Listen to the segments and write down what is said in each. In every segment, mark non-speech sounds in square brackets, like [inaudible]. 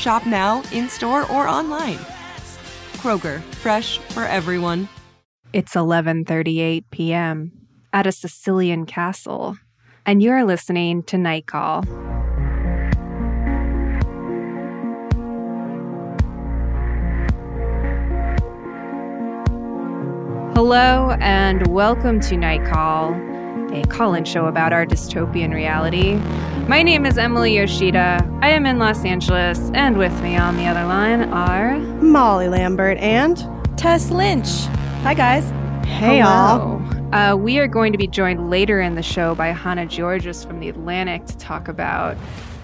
Shop now, in store, or online. Kroger, fresh for everyone. It's 11:38 p.m. at a Sicilian castle, and you're listening to Night Call. Hello and welcome to Night Call a call in show about our dystopian reality. My name is Emily Yoshida. I am in Los Angeles, and with me on the other line are Molly Lambert and Tess Lynch. Hi, guys. Hey, Hello. all. Uh, we are going to be joined later in the show by Hannah Giorgis from The Atlantic to talk about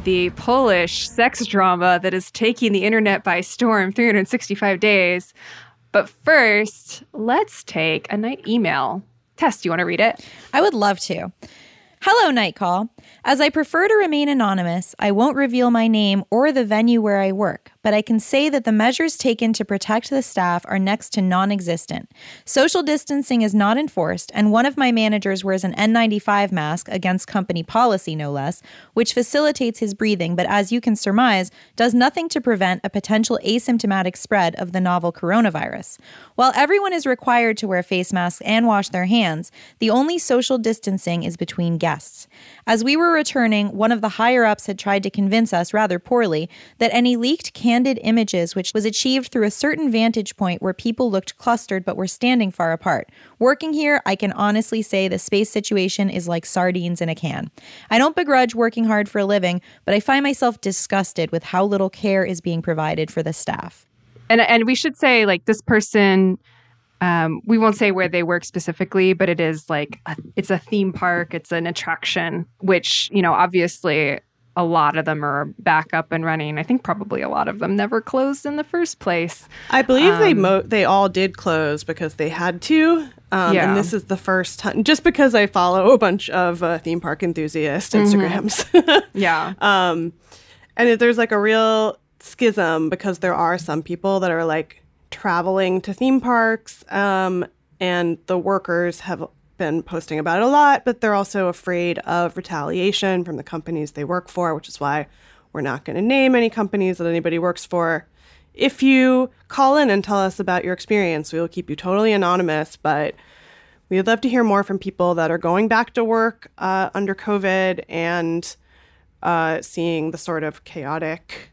the Polish sex drama that is taking the internet by storm 365 days. But first, let's take a night email Tess, do you want to read it? I would love to. Hello, Night Call. As I prefer to remain anonymous, I won't reveal my name or the venue where I work, but I can say that the measures taken to protect the staff are next to non existent. Social distancing is not enforced, and one of my managers wears an N95 mask against company policy, no less, which facilitates his breathing, but as you can surmise, does nothing to prevent a potential asymptomatic spread of the novel coronavirus. While everyone is required to wear face masks and wash their hands, the only social distancing is between guests. As we were returning, one of the higher ups had tried to convince us, rather poorly, that any leaked candid images, which was achieved through a certain vantage point where people looked clustered but were standing far apart. Working here, I can honestly say the space situation is like sardines in a can. I don't begrudge working hard for a living, but I find myself disgusted with how little care is being provided for the staff. And and we should say like this person um, we won't say where they work specifically, but it is like a, it's a theme park, it's an attraction, which you know obviously a lot of them are back up and running. I think probably a lot of them never closed in the first place. I believe um, they mo- they all did close because they had to. Um, yeah. And this is the first time, just because I follow a bunch of uh, theme park enthusiast mm-hmm. Instagrams. Mm-hmm. [laughs] yeah. Um, and there's like a real schism because there are some people that are like traveling to theme parks, um, and the workers have been posting about it a lot, but they're also afraid of retaliation from the companies they work for, which is why we're not going to name any companies that anybody works for. If you call in and tell us about your experience, we will keep you totally anonymous, but we would love to hear more from people that are going back to work uh, under COVID and uh, seeing the sort of chaotic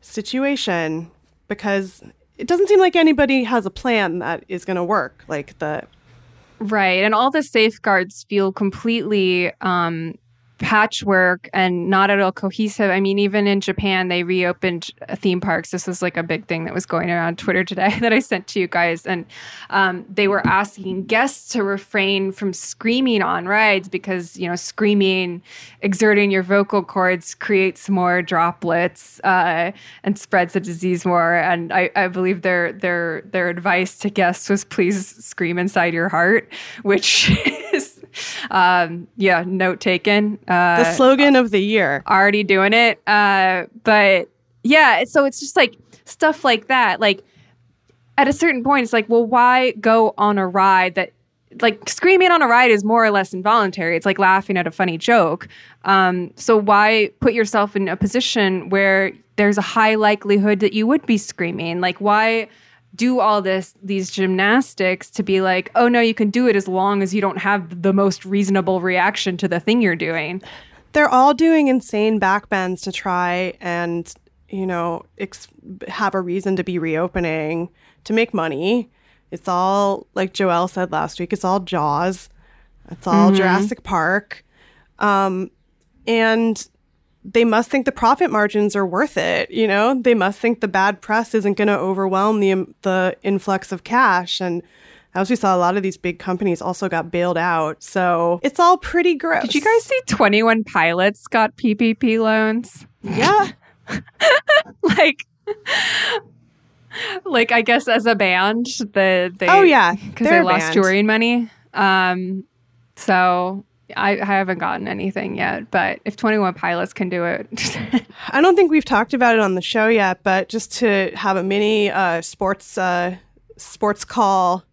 situation because it doesn't seem like anybody has a plan that is going to work. Like the right, and all the safeguards feel completely um, patchwork and not at all cohesive. I mean, even in Japan, they reopened theme parks. This was like a big thing that was going around Twitter today [laughs] that I sent to you guys. And um, they were asking guests to refrain from screaming on rides because, you know, screaming, exerting your vocal cords creates more droplets uh, and spreads the disease more. And I, I believe their, their, their advice to guests was please scream inside your heart, [laughs] which is um, yeah, note taken. Uh, the slogan of the year. Already doing it. Uh, but yeah, so it's just like stuff like that. Like at a certain point, it's like, well, why go on a ride that like screaming on a ride is more or less involuntary. It's like laughing at a funny joke. Um, so why put yourself in a position where there's a high likelihood that you would be screaming? Like why do all this these gymnastics to be like, oh no, you can do it as long as you don't have the most reasonable reaction to the thing you're doing. They're all doing insane backbends to try and you know ex- have a reason to be reopening to make money. It's all like Joelle said last week. It's all Jaws. It's all mm-hmm. Jurassic Park. Um, and they must think the profit margins are worth it. You know, they must think the bad press isn't going to overwhelm the the influx of cash. And as we saw, a lot of these big companies also got bailed out. So it's all pretty gross. Did you guys see Twenty One Pilots got PPP loans? Yeah, [laughs] like. Like I guess as a band, the they oh yeah because they lost touring money. Um, so I, I haven't gotten anything yet, but if 21 Pilots can do it. [laughs] I don't think we've talked about it on the show yet, but just to have a mini uh, sports uh, sports call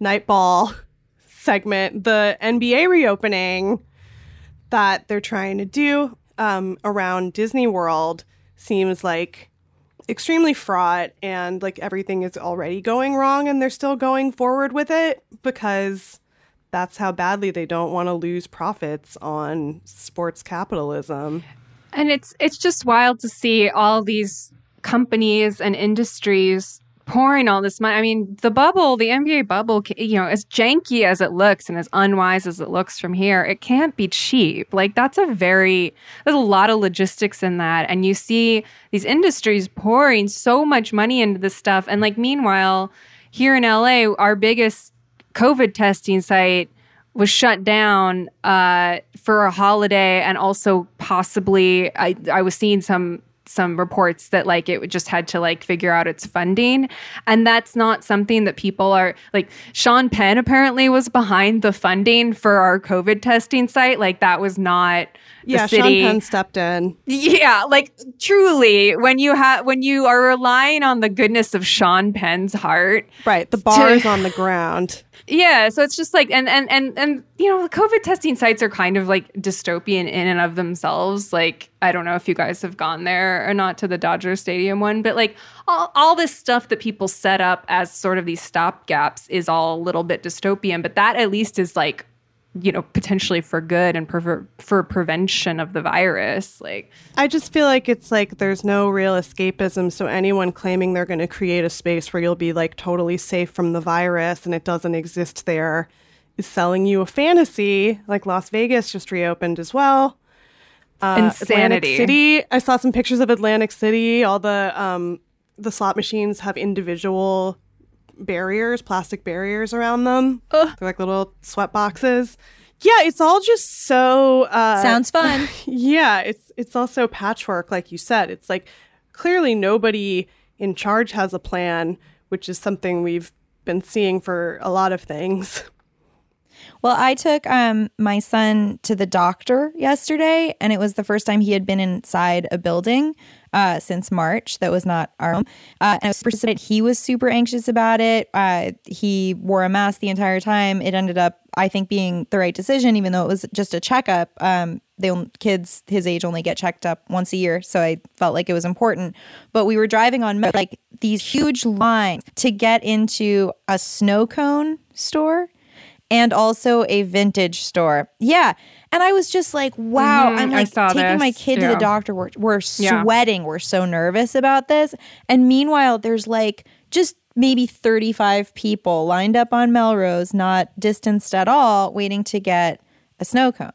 night ball [laughs] segment, the NBA reopening that they're trying to do um, around Disney World seems like extremely fraught and like everything is already going wrong and they're still going forward with it because that's how badly they don't want to lose profits on sports capitalism. And it's it's just wild to see all these companies and industries pouring all this money. I mean, the bubble, the NBA bubble, you know, as janky as it looks and as unwise as it looks from here, it can't be cheap. Like that's a very there's a lot of logistics in that and you see these industries pouring so much money into this stuff and like meanwhile, here in LA, our biggest COVID testing site was shut down uh, for a holiday, and also possibly I, I was seeing some some reports that like it just had to like figure out its funding and that's not something that people are like Sean Penn apparently was behind the funding for our covid testing site like that was not yeah, city. Sean Penn stepped in. Yeah, like truly, when you have when you are relying on the goodness of Sean Penn's heart, right? The bar to, is [laughs] on the ground. Yeah, so it's just like and and and and you know, the COVID testing sites are kind of like dystopian in and of themselves. Like I don't know if you guys have gone there or not to the Dodger Stadium one, but like all, all this stuff that people set up as sort of these stopgaps is all a little bit dystopian, but that at least is like you know potentially for good and for for prevention of the virus like. I just feel like it's like there's no real escapism so anyone claiming they're going to create a space where you'll be like totally safe from the virus and it doesn't exist there is selling you a fantasy like las vegas just reopened as well uh, Insanity. Atlantic City. I saw some pictures of Atlantic City. All the um, the slot machines have individual barriers, plastic barriers around them. Ugh. They're like little sweat boxes. Yeah, it's all just so uh, sounds fun. [laughs] yeah, it's it's also patchwork, like you said. It's like clearly nobody in charge has a plan, which is something we've been seeing for a lot of things. [laughs] Well, I took um, my son to the doctor yesterday, and it was the first time he had been inside a building uh, since March that was not our home. Uh, and I was super He was super anxious about it. Uh, he wore a mask the entire time. It ended up, I think, being the right decision, even though it was just a checkup. Um, the kids his age only get checked up once a year, so I felt like it was important. But we were driving on like these huge lines to get into a snow cone store and also a vintage store. Yeah. And I was just like, wow. Mm-hmm. I'm like taking this. my kid yeah. to the doctor. We're, we're sweating. Yeah. We're so nervous about this. And meanwhile, there's like just maybe 35 people lined up on Melrose, not distanced at all, waiting to get a snow cone.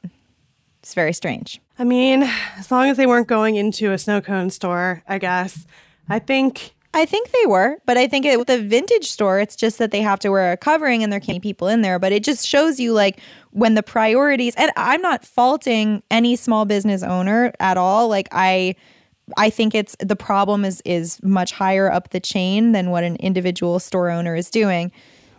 It's very strange. I mean, as long as they weren't going into a snow cone store, I guess. I think I think they were, but I think it, with the vintage store, it's just that they have to wear a covering and there can't be people in there. But it just shows you like when the priorities, and I'm not faulting any small business owner at all. Like I, I think it's the problem is is much higher up the chain than what an individual store owner is doing.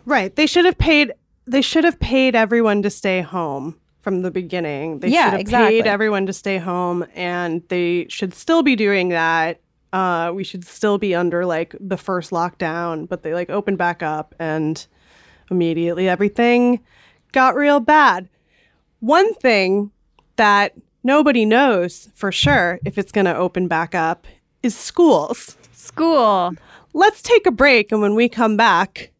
right. They should have paid. They should have paid everyone to stay home from the beginning. They Yeah, should have exactly. paid everyone to stay home, and they should still be doing that. Uh, we should still be under like the first lockdown, but they like opened back up, and immediately everything got real bad. One thing that nobody knows for sure if it's going to open back up is schools. School. Let's take a break, and when we come back,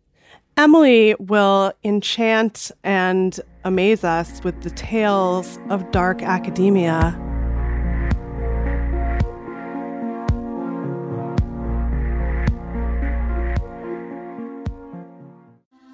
Emily will enchant and amaze us with the tales of dark academia.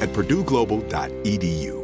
at purdueglobal.edu.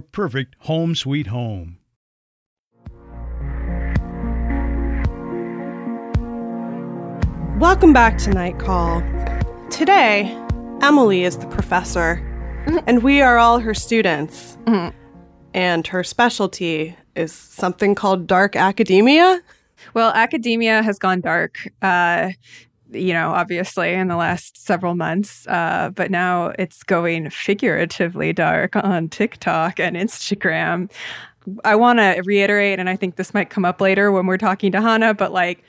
perfect home sweet home. Welcome back to Night Call. Today, Emily is the professor, and we are all her students. And her specialty is something called dark academia. Well, academia has gone dark, uh, you know, obviously in the last several months, uh, but now it's going figuratively dark on TikTok and Instagram. I want to reiterate, and I think this might come up later when we're talking to Hannah, but like,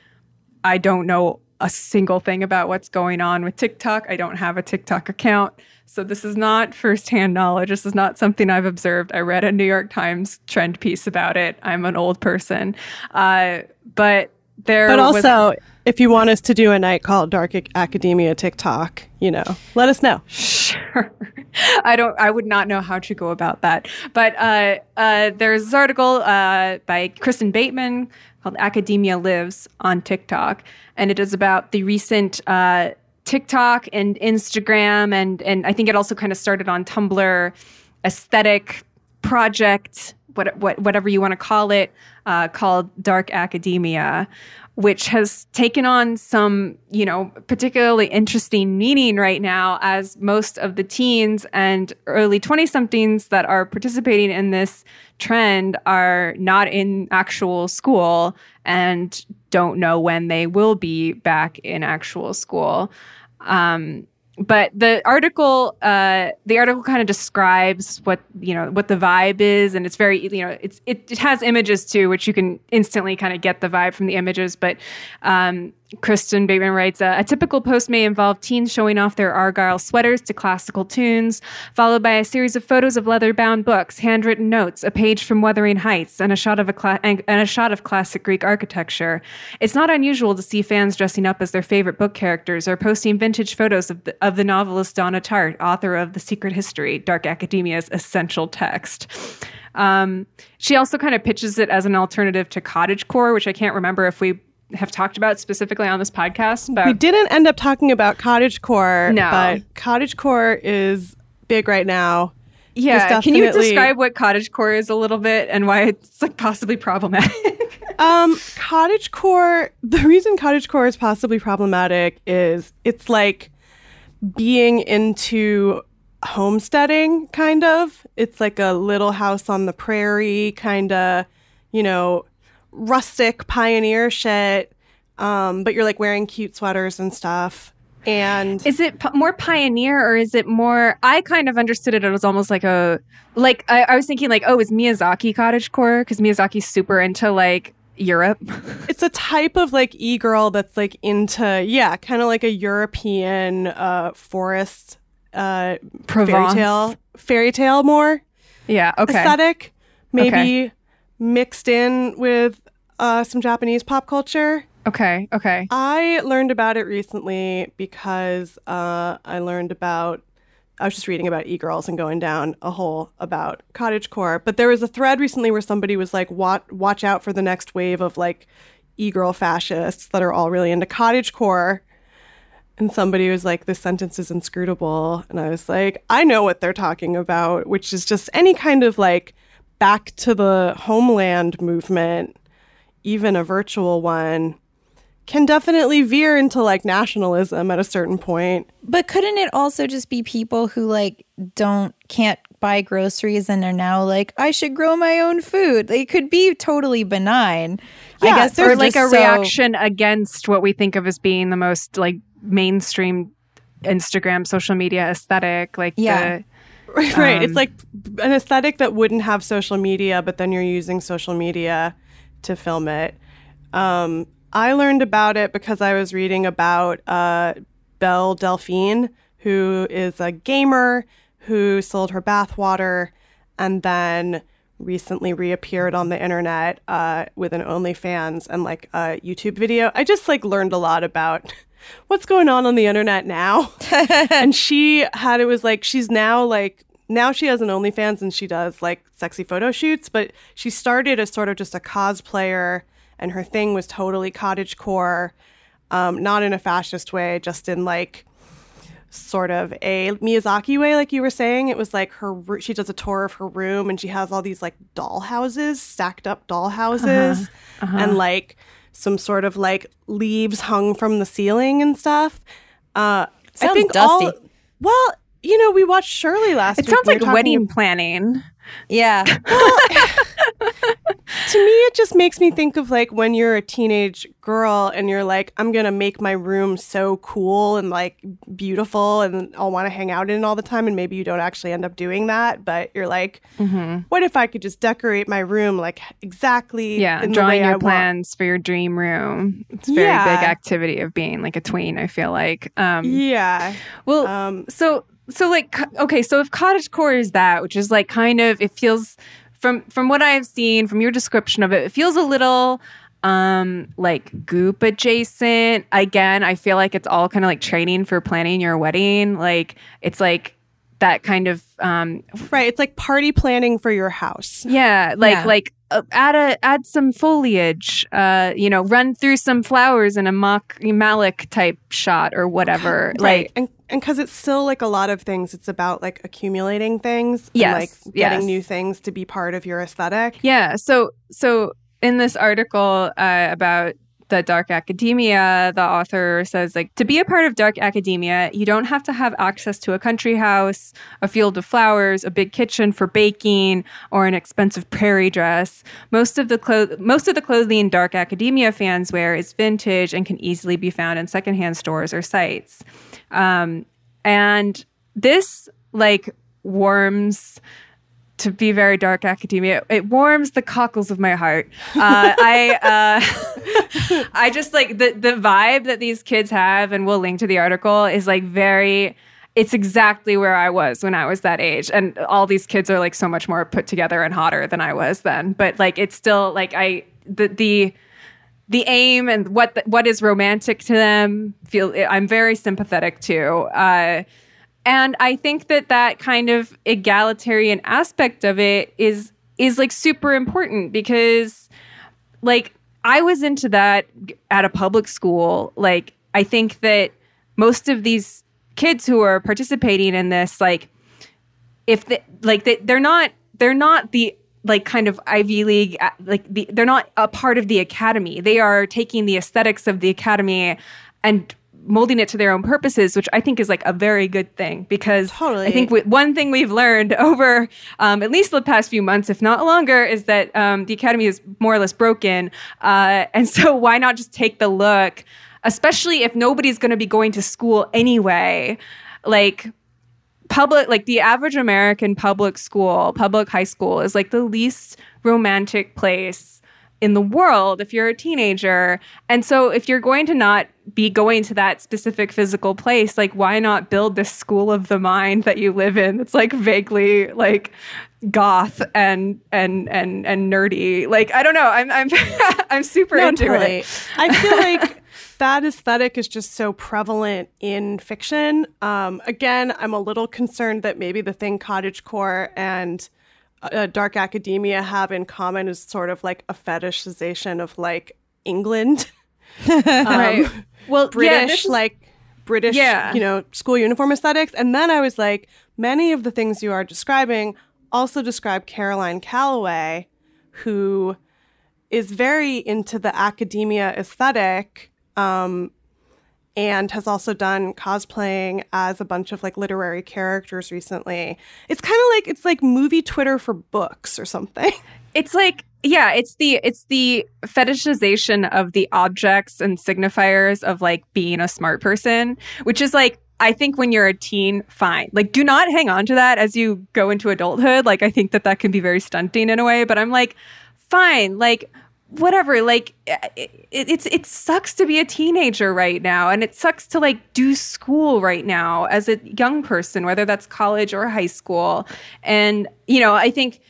I don't know a single thing about what's going on with TikTok. I don't have a TikTok account. So this is not firsthand knowledge. This is not something I've observed. I read a New York Times trend piece about it. I'm an old person. Uh, but there But was- also, if you want us to do a night called dark academia TikTok, you know, let us know. Sure. [laughs] I don't. I would not know how to go about that. But uh, uh, there's this article uh, by Kristen Bateman called "Academia Lives" on TikTok, and it is about the recent uh, TikTok and Instagram, and and I think it also kind of started on Tumblr aesthetic project what, what whatever you want to call it, uh, called dark academia, which has taken on some, you know, particularly interesting meaning right now as most of the teens and early 20 somethings that are participating in this trend are not in actual school and don't know when they will be back in actual school. Um, but the article uh, the article kind of describes what you know what the vibe is and it's very you know it's it, it has images too which you can instantly kind of get the vibe from the images but um, Kristen Bateman writes a typical post may involve teens showing off their Argyle sweaters to classical tunes, followed by a series of photos of leather bound books, handwritten notes, a page from Wuthering Heights, and a shot of a cla- and a shot of classic Greek architecture. It's not unusual to see fans dressing up as their favorite book characters or posting vintage photos of the, of the novelist Donna Tartt, author of The Secret History, Dark Academia's essential text. Um, she also kind of pitches it as an alternative to cottagecore, which I can't remember if we have talked about specifically on this podcast. But we didn't end up talking about cottagecore. No. but cottagecore is big right now. yeah, can you describe what cottagecore is a little bit and why it's like possibly problematic? [laughs] Um, cottagecore. The reason cottagecore is possibly problematic is it's like being into homesteading, kind of. It's like a little house on the prairie, kind of, you know, rustic pioneer shit. Um, but you're like wearing cute sweaters and stuff. And is it p- more pioneer or is it more? I kind of understood it It was almost like a like I, I was thinking like oh is Miyazaki cottagecore because Miyazaki's super into like Europe. [laughs] it's a type of like e-girl that's like into yeah, kind of like a European uh forest uh Provence. fairy tale fairy tale more yeah, okay. aesthetic, maybe Okay. Mixed in with uh some Japanese pop culture. Okay, okay. I learned about it recently because uh I learned about I was just reading about e-girls and going down a hole about cottagecore. But there was a thread recently where somebody was like, "Watch, watch out for the next wave of like e-girl fascists that are all really into cottagecore." And somebody was like, "This sentence is inscrutable," and I was like, "I know what they're talking about, which is just any kind of like back to the homeland movement, even a virtual one." Can definitely veer into like nationalism at a certain point. But couldn't it also just be people who like don't can't buy groceries and are now like I should grow my own food? It could be totally benign. I guess there's like a so- reaction against what we think of as being the most like mainstream Instagram social media aesthetic. Like Yeah. the [laughs] Right, right. it's Um, like an aesthetic that wouldn't have social media, but then you're using social media to film it. Um, I learned about it because I was reading about uh, Belle Delphine, who is a gamer who sold her bathwater and then recently reappeared on the internet uh, with an OnlyFans and like a YouTube video. I just like learned a lot about what's going on on the internet now. [laughs] and she had it was like she's now like now she has an OnlyFans and she does like sexy photo shoots, but she started as sort of just a cosplayer and her thing was totally cottagecore, um, not in a fascist way, just in like sort of a Miyazaki way, like you were saying. It was like her she does a tour of her room and she has all these like doll houses, stacked up doll houses, Uh-huh. and like some sort of like leaves hung from the ceiling and stuff. Uh, I Sounds think dusty. all well, you know, we watched Shirley last week. it week. sounds We like talking wedding planning. Yeah. [laughs] [laughs] to me it just makes me think of like when you're a teenage girl and you're like i'm gonna make my room so cool and like beautiful and i'll want to hang out in it all the time and maybe you don't actually end up doing that but you're like Mm-hmm. what if i could just decorate my room like exactly Yeah, drawing way I your want? plans for your dream room. It's a very Yeah. big activity of being like a tween. I feel like. Um, yeah Well, um so so like okay, so if cottage core is that, which is like kind of it feels from from what I've seen from your description of it, it feels a little um like goop adjacent. Again, I feel like it's all kind of like training for planning your wedding. Like it's like that kind of um, right. It's like party planning for your house. yeah, like Yeah. like uh, add a add some foliage. Uh, you know, run through some flowers in a mock Malick type shot or whatever. Right. Like and and because it's still like a lot of things, it's about like accumulating things. Yes, And, like getting yes. new things to be part of your aesthetic. Yeah. So so in this article uh, about the dark academia, the author says like to be a part of dark academia, you don't have to have access to a country house, a field of flowers, a big kitchen for baking, or an expensive prairie dress. Most of the clo- most of the clothing dark academia fans wear is vintage and can easily be found in secondhand stores or sites. Um, and this like warms to be very dark academia. It warms the cockles of my heart. Uh, i uh, [laughs] i just like the the vibe that these kids have and we'll link to the article is like very it's exactly where i was when i was that age. And all these kids are like so much more put together and hotter than i was then. But like it's still like i the the the aim and what the, what is romantic to them feel I'm very sympathetic to. Uh, and I think that that kind of egalitarian aspect of it is is like super important because like I was into that at a public school. Like I think that most of these kids who are participating in this like if they like they, they're not they're not the like kind of Ivy League uh, like the, they're not a part of the academy. They are taking the aesthetics of the academy and molding it to their own purposes, which I think is like a very good thing because Totally. I think we, one thing we've learned [laughs] over um, at least the past few months, if not longer, is that um, the academy is more or less broken, uh, and so why not just take the look, especially if nobody's going to be going to school anyway, like public like the average american public school public high school is like the least romantic place in the world if you're a teenager. And so if you're going to not be going to that specific physical place like why not build this school of the mind that you live in? That's like vaguely like goth and and and and nerdy. Like i don't know. I'm i'm [laughs] i'm super No, into totally. it I feel [laughs] like that aesthetic is just so prevalent in fiction. Um, again, I'm a little concerned that maybe the thing cottage core and uh, dark academia have in common is sort of like a fetishization of like England. [laughs] Um, right well British, is- like British, Yeah. you know, school uniform aesthetics. And then I was like, many of the things you are describing also describe Caroline Calloway, who is very into the academia aesthetic um, and has also done cosplaying as a bunch of like literary characters recently. It's kind of like it's like movie Twitter for books or something. [laughs] it's like yeah it's the it's the fetishization of the objects and signifiers of like being a smart person which is like i think when you're a teen fine like do not hang on to that as you go into adulthood like i think that that can be very stunting in a way but i'm like fine like whatever like uh, it, it's it sucks to be a teenager right now and it sucks to like do school right now as a young person whether that's college or high school. And you know i think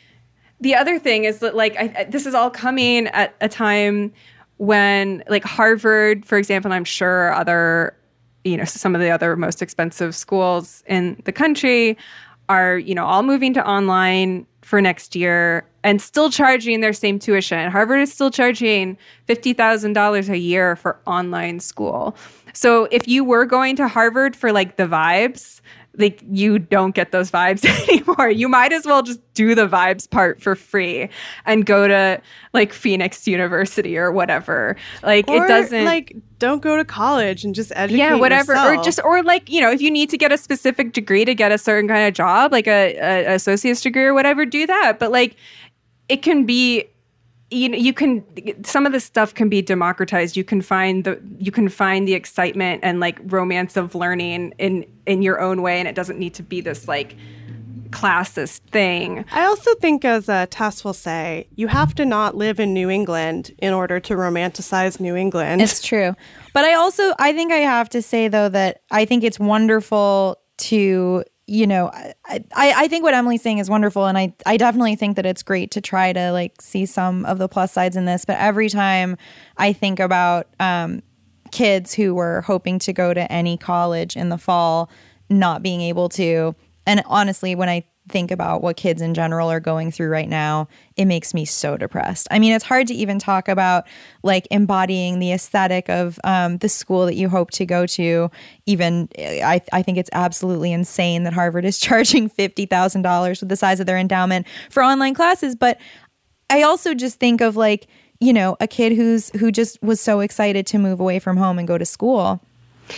the other thing is that like I, this is all coming at a time when like harvard for example i'm sure other you know some of the other most expensive schools in the country are you know all moving to online for next year and still charging their same tuition harvard is still charging $50000 a year for online school so if you were going to harvard for like the vibes like you don't get those vibes [laughs] anymore. You might as well just do the vibes part for free and go to like Phoenix University or whatever. Like Or, it doesn't like don't go to college and just educate. yeah, whatever. Or just or like, you know, if you need to get a specific degree to get a certain kind of job, like a, a associate's degree or whatever, do that. But like it can be you know you can some of this stuff can be democratized you can find the you can find the excitement and like romance of learning in in your own way and it doesn't need to be this like classist thing I also think, as uh, Tess will say, you have to not live in New England in order to romanticize New England. It's true. But I also I think I have to say though that I think it's wonderful to you know I, I, I think what Emily's saying is wonderful and I, I definitely think that it's great to try to like see some of the plus sides in this but every time I think about um, kids who were hoping to go to any college in the fall not being able to and honestly, when I think about what kids in general are going through right now, it makes me so depressed. I mean, it's hard to even talk about like embodying the aesthetic of um, the school that you hope to go to. Even I, I think it's absolutely insane that Harvard is [laughs] charging $50,000 with the size of their endowment for online classes. But I also just think of like, you know, a kid who's who just was so excited to move away from home and go to school.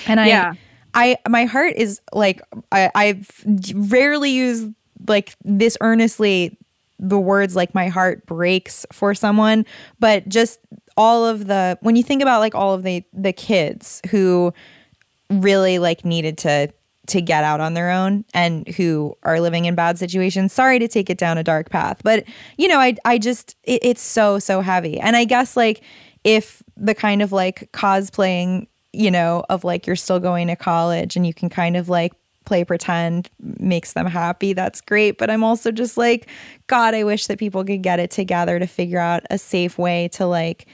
And I Yeah. I my heart is like I, I've rarely used like this earnestly the words like my heart breaks for someone, but just all of the when you think about like all of the the kids who really like needed to to get out on their own and who are living in bad situations. Sorry to take it down a dark path, but you know, I I just it, it's so so heavy. And I guess like if the kind of like cosplaying, you know, of like you're still going to college and you can kind of like play pretend makes them happy, that's great. But I'm also just like, God, I wish that people could get it together to figure out a safe way to like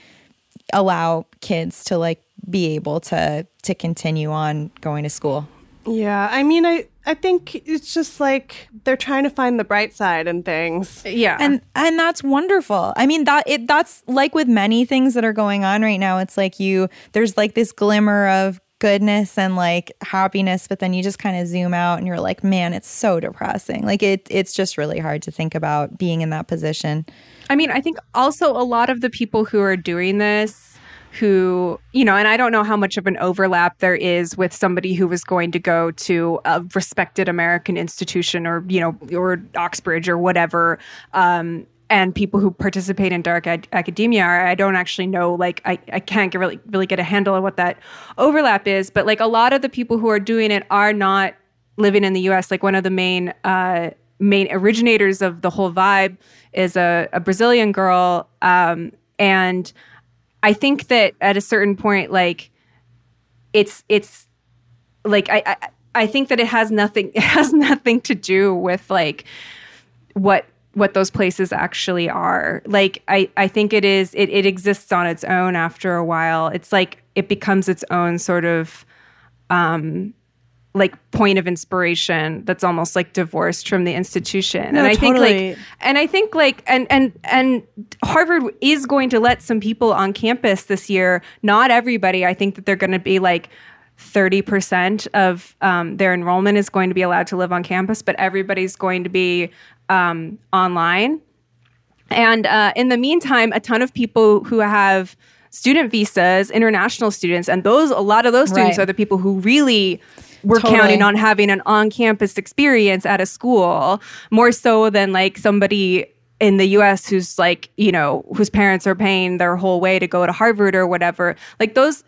allow kids to like be able to to continue on going to school. Yeah, I mean, I I think it's just like they're trying to find the bright side in things. Yeah. And and that's wonderful. I mean that it that's like with many things that are going on right now. It's like you there's like this glimmer of goodness and like happiness, but then you just kind of zoom out and you're like, man, it's so depressing. Like it it's just really hard to think about being in that position. I mean, I think also a lot of the people who are doing this who, you know, and I don't know how much of an overlap there is with somebody who was going to go to a respected American institution or, you know, or Oxbridge or whatever. Um, and people who participate in dark ad- academia I don't actually know like I, I can't get really really get a handle on what that overlap is but like a lot of the people who are doing it are not living in the US like one of the main uh, main originators of the whole vibe is a, a Brazilian girl um, and I think that at a certain point like it's it's like I, I I think that it has nothing [laughs] it has nothing to do with like what what those places actually are. Like I, I think it is it, it exists on its own after a while. It's like it becomes its own sort of um like point of inspiration that's almost like divorced from the institution. No, and I think like and I think like and and and Harvard is going to let some people on campus this year. Not everybody. I think that they're going to be like 30% of um, their enrollment is going to be allowed to live on campus, but everybody's going to be um, online. And uh, in the meantime, a ton of people who have student visas, international students, and those a lot of those students Right. are the people who really were Totally. counting on having an on-campus experience at a school more so than like somebody in the US who's like, you know, whose parents are paying their whole way to go to Harvard or whatever. Like those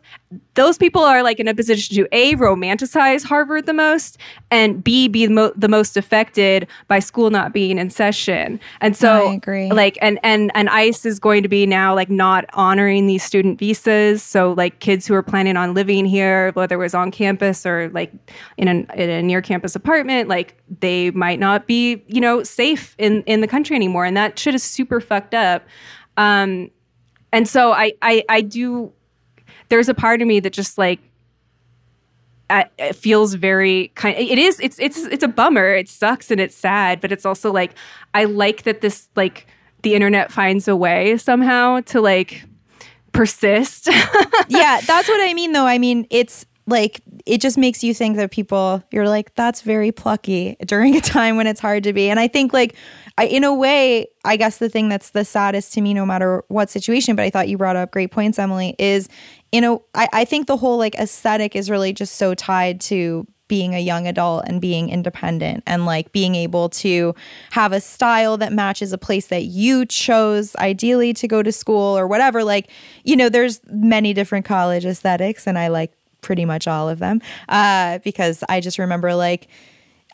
those people are like in a position to a romanticize Harvard the most and b be the, mo- the most affected by school not being in session. And so I agree. like and and and ICE is going to be now like not honoring these student visas. So like kids who are planning on living here, whether it was on campus or like in, an, in a near campus apartment, like they might not be you know safe in in the country anymore, and that shit is super fucked up. Um, and so I I I do. There's a part of me that just like it feels very kind it is it's it's it's a bummer it sucks and it's sad but it's also like i like that this like the internet finds a way somehow to like persist [laughs] yeah, that's what I mean though. I mean, it's like it just makes you think that people you're like that's very plucky during a time when it's hard to be. And I think like I in a way, I guess the thing that's the saddest to me no matter what situation, but I thought you brought up great points Emily is you know, I I think the whole like aesthetic is really just so tied to being a young adult and being independent and like being able to have a style that matches a place that you chose ideally to go to school or whatever. Like you know there's many different college aesthetics and i like pretty much all of them uh, because i just remember like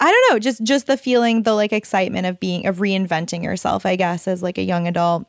i don't know just just the feeling the like excitement of being of reinventing yourself i guess as like a young adult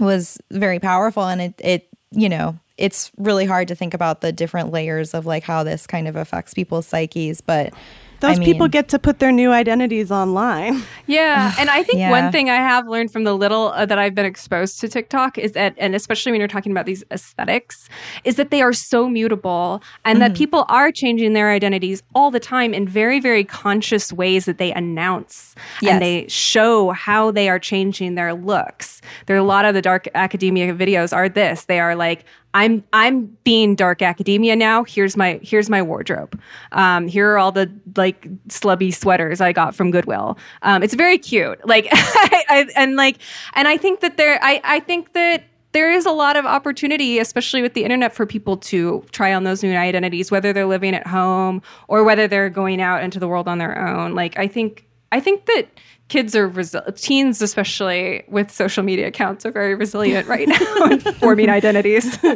was very powerful. And it it you know it's really hard to think about the different layers of like how this kind of affects people's psyches. But Those I people get to put their new identities online. [laughs] Yeah, and I think Yeah. one thing I have learned from the little uh, that I've been exposed to TikTok is that, and especially when you're talking about these aesthetics, is that they are so mutable, and that people are changing their identities all the time in very, very conscious ways that they announce Yes. and they show how they are changing their looks. There are a lot of the dark academia videos are this. They are like. I'm I'm being dark academia now. Here's my here's my wardrobe. Um, here are all the like slubby sweaters I got from Goodwill. Um, it's very cute. Like [laughs] I, I, and like and I think that there I I think that there is a lot of opportunity, especially with the internet, for people to try on those new identities, whether they're living at home or whether they're going out into the world on their own. Like I think I think that kids are resi- teens especially with social media accounts are very resilient right now [laughs] in forming identities. [laughs]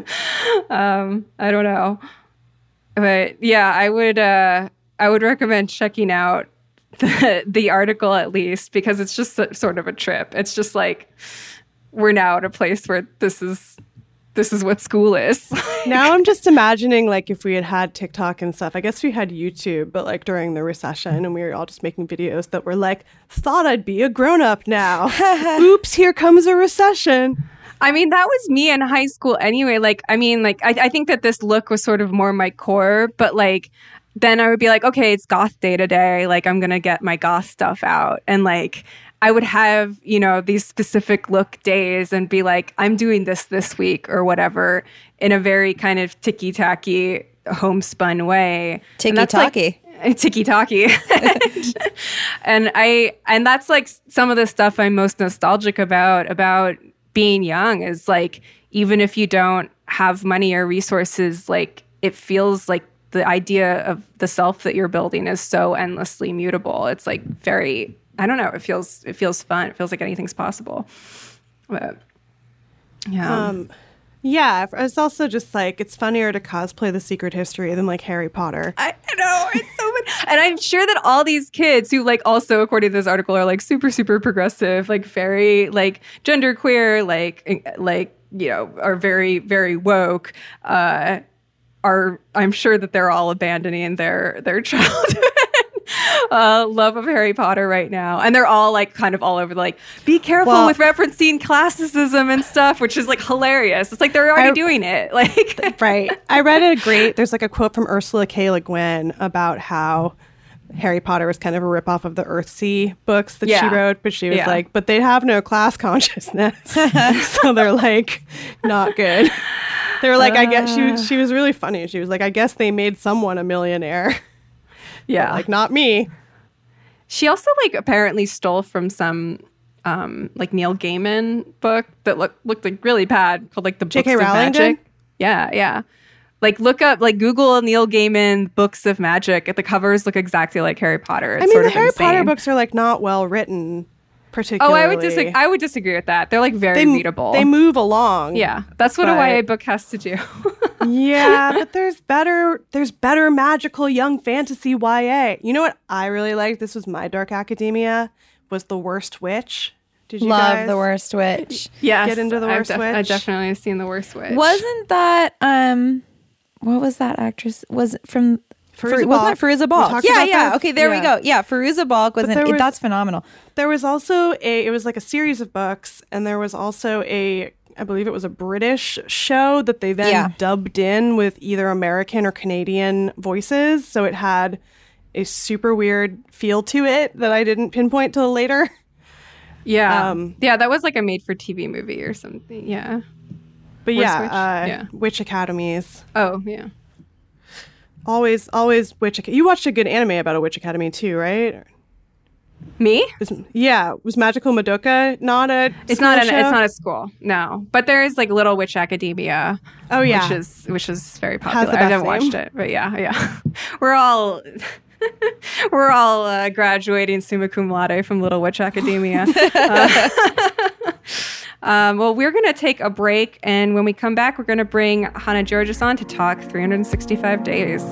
Um, i don't know. But yeah i would uh, i would recommend checking out the, [laughs] the article at least because it's just sort of a trip. It's just like we're now at a place where this is this is what school is [laughs] now I'm just imagining like if we had had TikTok and stuff. I guess we had YouTube, but like during the recession, and we were all just making videos that were like, "Thought I'd be a grown up now. [laughs] Oops, here comes a recession." I mean, that was me in high school anyway. Like, I mean, like, I, I think that this look was sort of more my core, but like, then I would be like, okay, it's goth day today. Like, I'm going to get my goth stuff out. And like, I would have, you know, these specific look days and be like, I'm doing this this week or whatever in a very kind of ticky tacky, homespun way. And that's, like, Tiki-taki. [laughs] [laughs] And I and that's like some of the stuff I'm most nostalgic about about being young is like even if you don't have money or resources like it feels like the idea of the self that you're building is so endlessly mutable. It's like very I don't know, it feels it feels fun. It feels like anything's possible. But yeah. Um, yeah, it's also just like it's funnier to cosplay the secret history than like Harry Potter. I know it's so much, [laughs] and I'm sure that all these kids who like also, according to this article, are like super super progressive, like very like genderqueer, like like you know, are very very woke. Uh, are I'm sure that they're all abandoning their their [laughs] childhood. [laughs] Uh, love of Harry Potter right now, and they're all like kind of all over. Like, be careful Well- with referencing classicism and stuff, which is like hilarious. It's like they're already I- doing it. [laughs] Like, right. I read a great. [laughs] There's like a quote from Ursula K. Le Guin about how Harry Potter was kind of a ripoff of the Earthsea books that she wrote, but she was Yeah. like, but they have no class consciousness, so they're like not good. They were like, I guess she she was really funny. She was like, I guess they made someone a millionaire, yeah, like not me. She also like apparently stole from some um like Neil Gaiman book that looked looked like really bad called like the J.K. Books of Magic. did? Yeah, yeah. Like look up like Google Neil Gaiman books of magic. The covers look exactly like Harry Potter. It's I mean, sort the Harry Potter books are like not well written, Oh. I would disagree. I would disagree with that. They're like very they, readable. They move along. yeah, that's what a YA book has to do. [laughs] yeah, but there's better there's better magical young fantasy YA. You know what I really liked? This was my dark academia was The Worst Witch. Did you Love guys the worst witch. yes, Get into The Worst def- I definitely have seen the worst witch. Wasn't that um what was that actress? Was it from Fairuza Wasn't Balk. that Fairuza We Balk? Yeah, yeah. that. Okay, there we go. Yeah, Fairuza Balk was But in it, was- that's phenomenal. There was also a it was like a series of books and there was also a I believe it was a British show that they then Yeah. dubbed in with either American or Canadian voices, so it had a super weird feel to it that I didn't pinpoint till later. Yeah, Um, yeah. That was like a made-for-TV movie or something. Yeah. But Worst yeah, Witch? uh, Yeah. Witch Academies. Oh, yeah. Always, always Witch. Ac- you watched a good anime about a Witch Academy too, right? Me? Was, yeah, was Magical Madoka not a? It's not an, show? it's not a school, no. But there is like Little Witch Academia. Oh, yeah. which is which is very popular. I haven't watched it, but yeah, yeah. [laughs] We're all [laughs] we're all uh, graduating summa cum laude from Little Witch Academia. [laughs] Uh, um, well, we're going to take a break, and when we come back, we're going to bring Hannah Giorgis on to talk 365 days.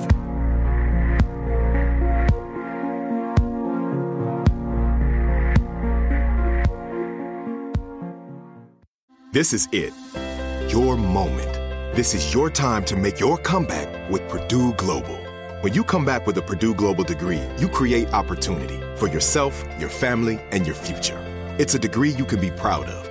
This is it. Your moment. This is your time to make your comeback with Purdue Global. When you come back with a Purdue Global degree, you create opportunity for yourself, your family, and your future. It's a degree you can be proud of,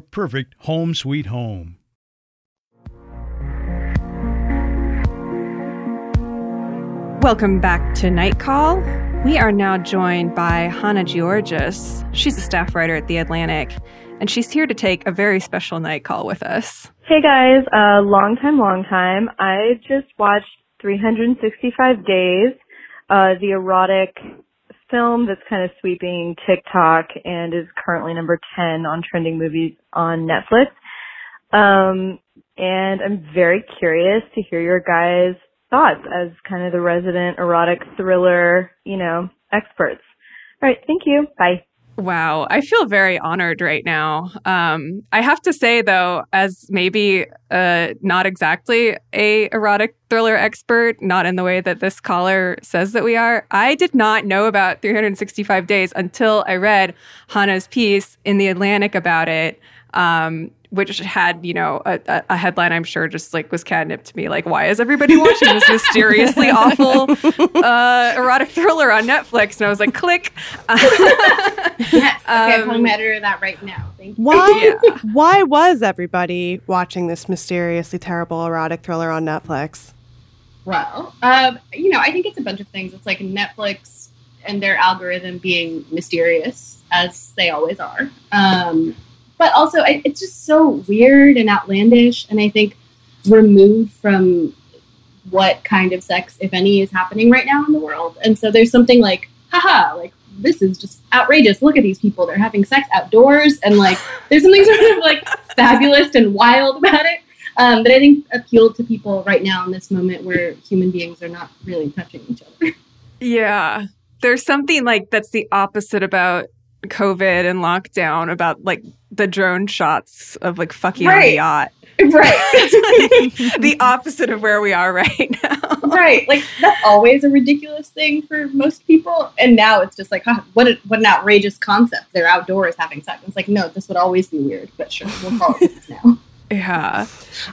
perfect home sweet home. Welcome back to Night Call. We are now joined by Hannah Giorgis. She's a staff writer at The Atlantic, and she's here to take a very special night call with us. Hey guys, uh, long time, long time. I just watched 365 Days, uh, the erotic film that's kind of sweeping TikTok and is currently number 10 on trending movies on Netflix. Um, and I'm very curious to hear your guys' thoughts as kind of the resident erotic thriller, you know, experts. All right. Thank you. Bye. Wow, I feel very honored right now. Um, I have to say though, as maybe uh, not exactly a erotic thriller expert, not in the way that this caller says that we are, I did not know about 365 Days until I read Hannah's piece in the Atlantic about it. Um, which had you know a, a, headline I'm sure just like was catnip to me like why is everybody watching this mysteriously [laughs] awful uh, erotic thriller on Netflix? And I was like click. [laughs] Yes. Okay um, I'm editor that right now. Thank you. Why yeah. why was everybody watching this mysteriously terrible erotic thriller on Netflix? Well um, you know I think it's a bunch of things. It's like Netflix and their algorithm being mysterious as they always are. Um, but also I, it's just so weird and outlandish and i think removed from what kind of sex if any is happening right now in the world. And so there's something like haha like this is just outrageous. Look at these people. They're having sex outdoors and like [laughs] there's something sort of like fabulous and wild about it. Um, that i think appealed to people right now in this moment where human beings are not really touching each other. Yeah. There's something like that's the opposite about COVID and lockdown about like the drone shots of like fucking right. on the yacht. [laughs] Right. like [laughs] the opposite of where we are right now. Right. Like that's always a ridiculous thing for most people. And now it's just like, huh, what, a, what an outrageous concept. They're outdoors having sex. It's like, no, this would always be weird, but sure, we'll call it this now. Yeah.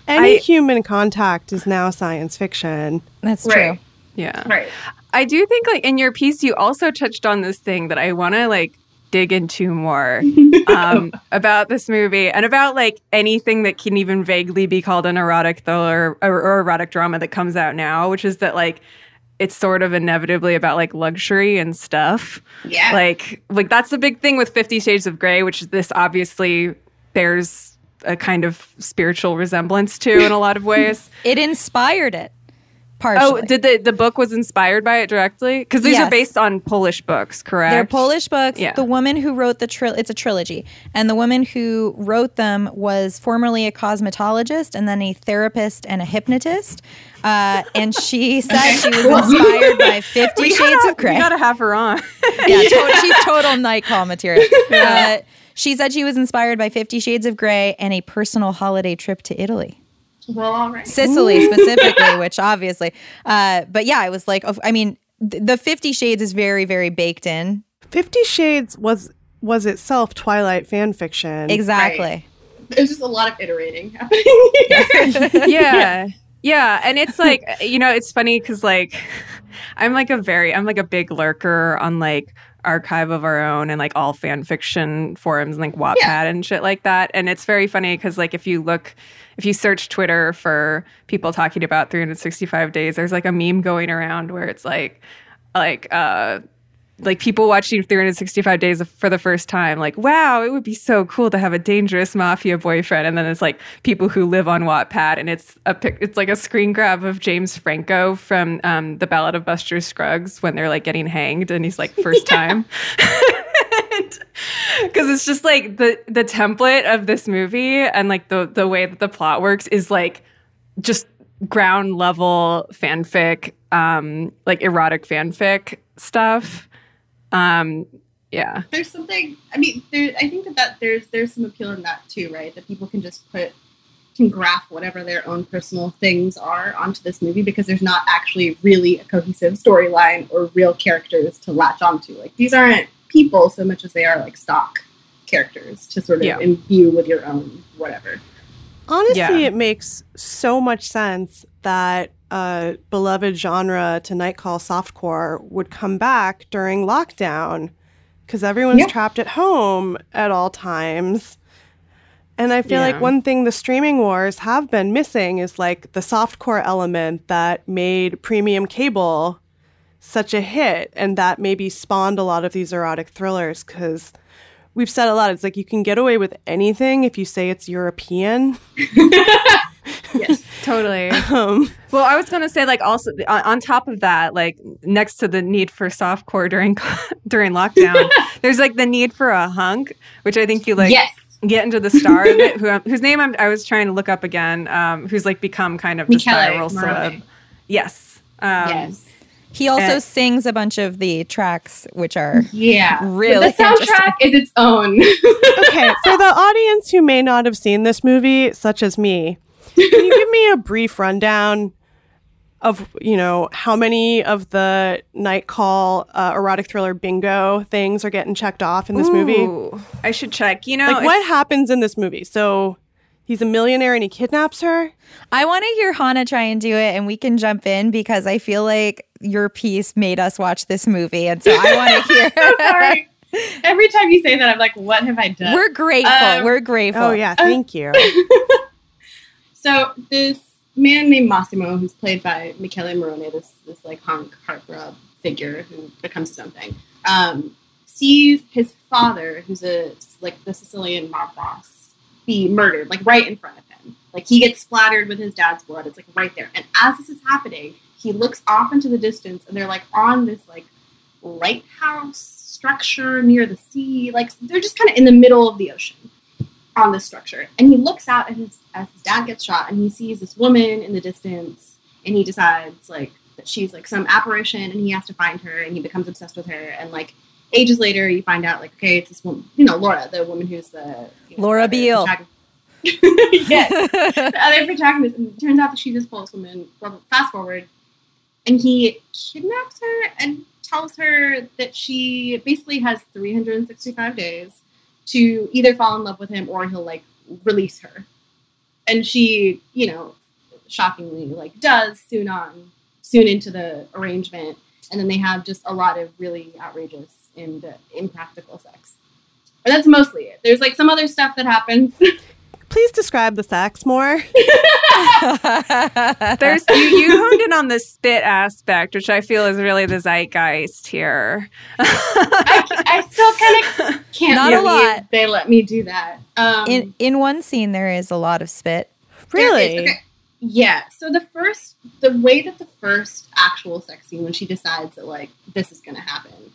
Any I, human contact is now science fiction. That's right. true. Yeah. Right. I do think like in your piece you also touched on this thing that I want to like dig into more [laughs] um, about this movie and about like anything that can even vaguely be called an erotic thriller or, or erotic drama that comes out now, which is that like it's sort of inevitably about like luxury and stuff. Yeah. Like like that's the big thing with 50 Shades of Grey, which this obviously bears a kind of spiritual resemblance to in a lot of ways. [laughs] It inspired it. Partially. Oh, did the the book was inspired by it directly? Because these Yes. are based on Polish books, correct? They're Polish books. Yeah. The woman who wrote the tri- it's a trilogy, and the woman who wrote them was formerly a cosmetologist and then a therapist and a hypnotist. Uh, and she [laughs] said she was inspired by Fifty Shades gotta- of Grey. Gotta have her on. [laughs] yeah, [laughs] she's total night call material. Uh, she said she was inspired by Fifty Shades of Grey and a personal holiday trip to Italy. Well, all right. Sicily [laughs] specifically, which obviously, uh, but yeah, I was like, I mean, th- the Fifty Shades is very, very baked in. Fifty Shades was was itself Twilight fan fiction. Exactly. There's just a lot of iterating happening. [laughs] [laughs] yeah. Yeah. And it's like, you know, it's funny because, like, I'm like a very, I'm like a big lurker on like archive of our own and like all fan fiction forums and like Wattpad and shit like that. And it's very funny because, like, if you look, if you search Twitter for people talking about 365 days, there's like a meme going around where it's like, like, uh, like people watching 365 days for the first time like wow it would be so cool to have a dangerous mafia boyfriend. And then it's like people who live on wattpad and it's a pic it's like a screen grab of james franco from um, the ballad of buster scruggs when they're like getting hanged and he's like first [laughs] time [laughs] [laughs] because it's just like the the template of this movie and like the the way that the plot works is like just ground level fanfic um like erotic fanfic stuff. Um yeah. There's something i mean there i think that, that there's there's some appeal in that too right? That people can just put can graph whatever their own personal things are onto this movie because there's not actually really a cohesive storyline or real characters to latch onto. Like these aren't people so much as they are like stock characters to sort of Yeah. imbue with your own whatever Honestly, Yeah. it makes so much sense that a beloved genre to Nightcall softcore would come back during lockdown because everyone's Yeah. trapped at home at all times. And I feel Yeah. like one thing the streaming wars have been missing is like the softcore element that made premium cable such a hit and that maybe spawned a lot of these erotic thrillers because we've said a lot. It's like you can get away with anything if you say it's European. [laughs] Yes totally [laughs] Um, well i was gonna say like also on, on top of that like next to the need for softcore during [laughs] during lockdown there's like the need for a hunk which i think you like Yes. get into the star of it who, whose name I'm, i was trying to look up again um who's like become kind of the Michele spiral celeb yes um yes He also And- sings a bunch of the tracks, which are yeah really the soundtrack is its own [laughs] okay, for the audience who may not have seen this movie, such as me, can you give me a brief rundown of you know how many of the night call uh, erotic thriller bingo things are getting checked off in this movie? I should check you know like what happens in this movie? So he's a millionaire and he kidnaps her. I want to hear Hannah try and do it, and we can jump in because I feel like your piece made us watch this movie, and so I [laughs] want to hear. [laughs] sorry every time you say that i'm like what have i done We're grateful. Um, We're grateful. Oh yeah, thank you. [laughs] So this man named Massimo, who's played by Michele Morrone, this this like honk heartthrob figure who becomes his own thing, um, sees his father, who's a like the Sicilian mob boss, be murdered like right in front of him. Like he gets splattered with his dad's blood. It's like right there. And as this is happening, he looks off into the distance, and they're like on this like lighthouse structure near the sea. Like they're just kind of in the middle of the ocean on this structure. And he looks out his as his dad gets shot and he sees this woman in the distance and he decides like that she's like some apparition and he has to find her and he becomes obsessed with her and like ages later you find out like okay it's this woman you know Laura the woman who's the you know, Laura Biel. [laughs] yes [laughs] the other protagonist and it turns out that she's this Polish woman fast forward and he kidnaps her and tells her that she basically has 365 days to either fall in love with him or he'll like release her. And she, you know, shockingly like does soon on, soon into the arrangement. and then they have just a lot of really outrageous and uh, impractical sex. But that's mostly it. There's like some other stuff that happens. [laughs] Please describe the sex more. [laughs] There's you, you honed in on the spit aspect, which I feel is really the zeitgeist here. I, I still kind of can't Not a lot. they let me do that. Um, in in one scene, there is a lot of spit. Really? is- okay. Yeah. So the first, the way that the first actual sex scene, when she decides that like this is going to happen,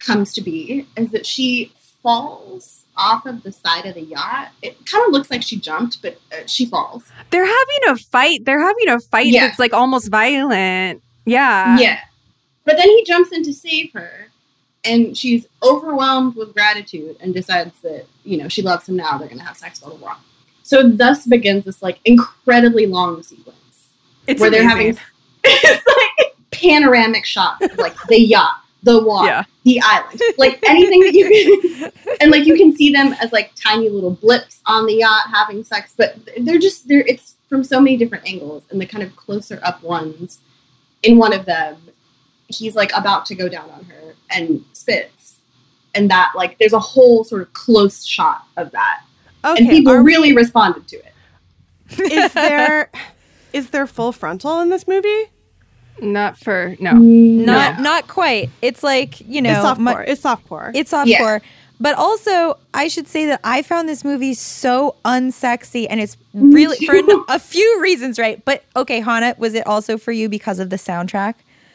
comes to be, is that she falls off of the side of the yacht. It kind of looks like she jumped, but uh, she falls. They're having a fight. They're having a fight Yeah. that's like almost violent. Yeah. yeah. But then he jumps in to save her, and she's overwhelmed with gratitude and decides that you know she loves him now. They're going to have sex, blah blah blah. So thus begins this like incredibly long sequence It's where they're having [laughs] it's like panoramic shots of like the yacht, the water, Yeah. the island, like anything that you can, [laughs] and like you can see them as like tiny little blips on the yacht having sex, but they're just they're it's from so many different angles, and the kind of closer up ones. In one of them, he's like about to go down on her and spits, and that like there's a whole sort of close shot of that, Okay, and people are we- really responded to it. [laughs] is there [laughs] is there full frontal in this movie? Not for no. Not not quite. It's like you know, it's softcore. mu- it's softcore. It's softcore. But also, I should say that I found this movie so unsexy, and it's [laughs] really for a, a few reasons, right? But okay, Hannah, was it also for you because of the soundtrack?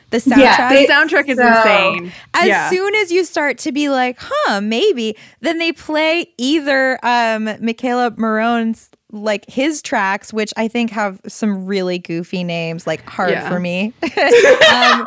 The soundtrack, Yeah, the soundtrack is so- insane. as yeah. soon as you start to be like, huh, maybe, then they play either um Michele Morrone's like his tracks, which I think have some really goofy names, like hard Yeah. for me. [laughs] [laughs] um,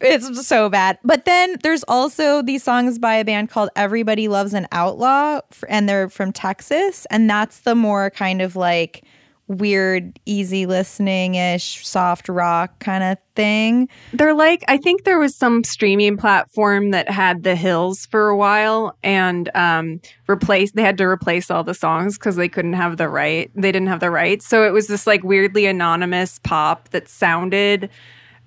it's so bad. But then there's also these songs by a band called Everybody Loves an Outlaw, and they're from Texas. And that's the more kind of like weird, easy listening ish, soft rock kind of thing. They're like, I think there was some streaming platform that had the hills for a while and um replace they had to replace all the songs because they couldn't have the right they didn't have the rights. So it was this like weirdly anonymous pop that sounded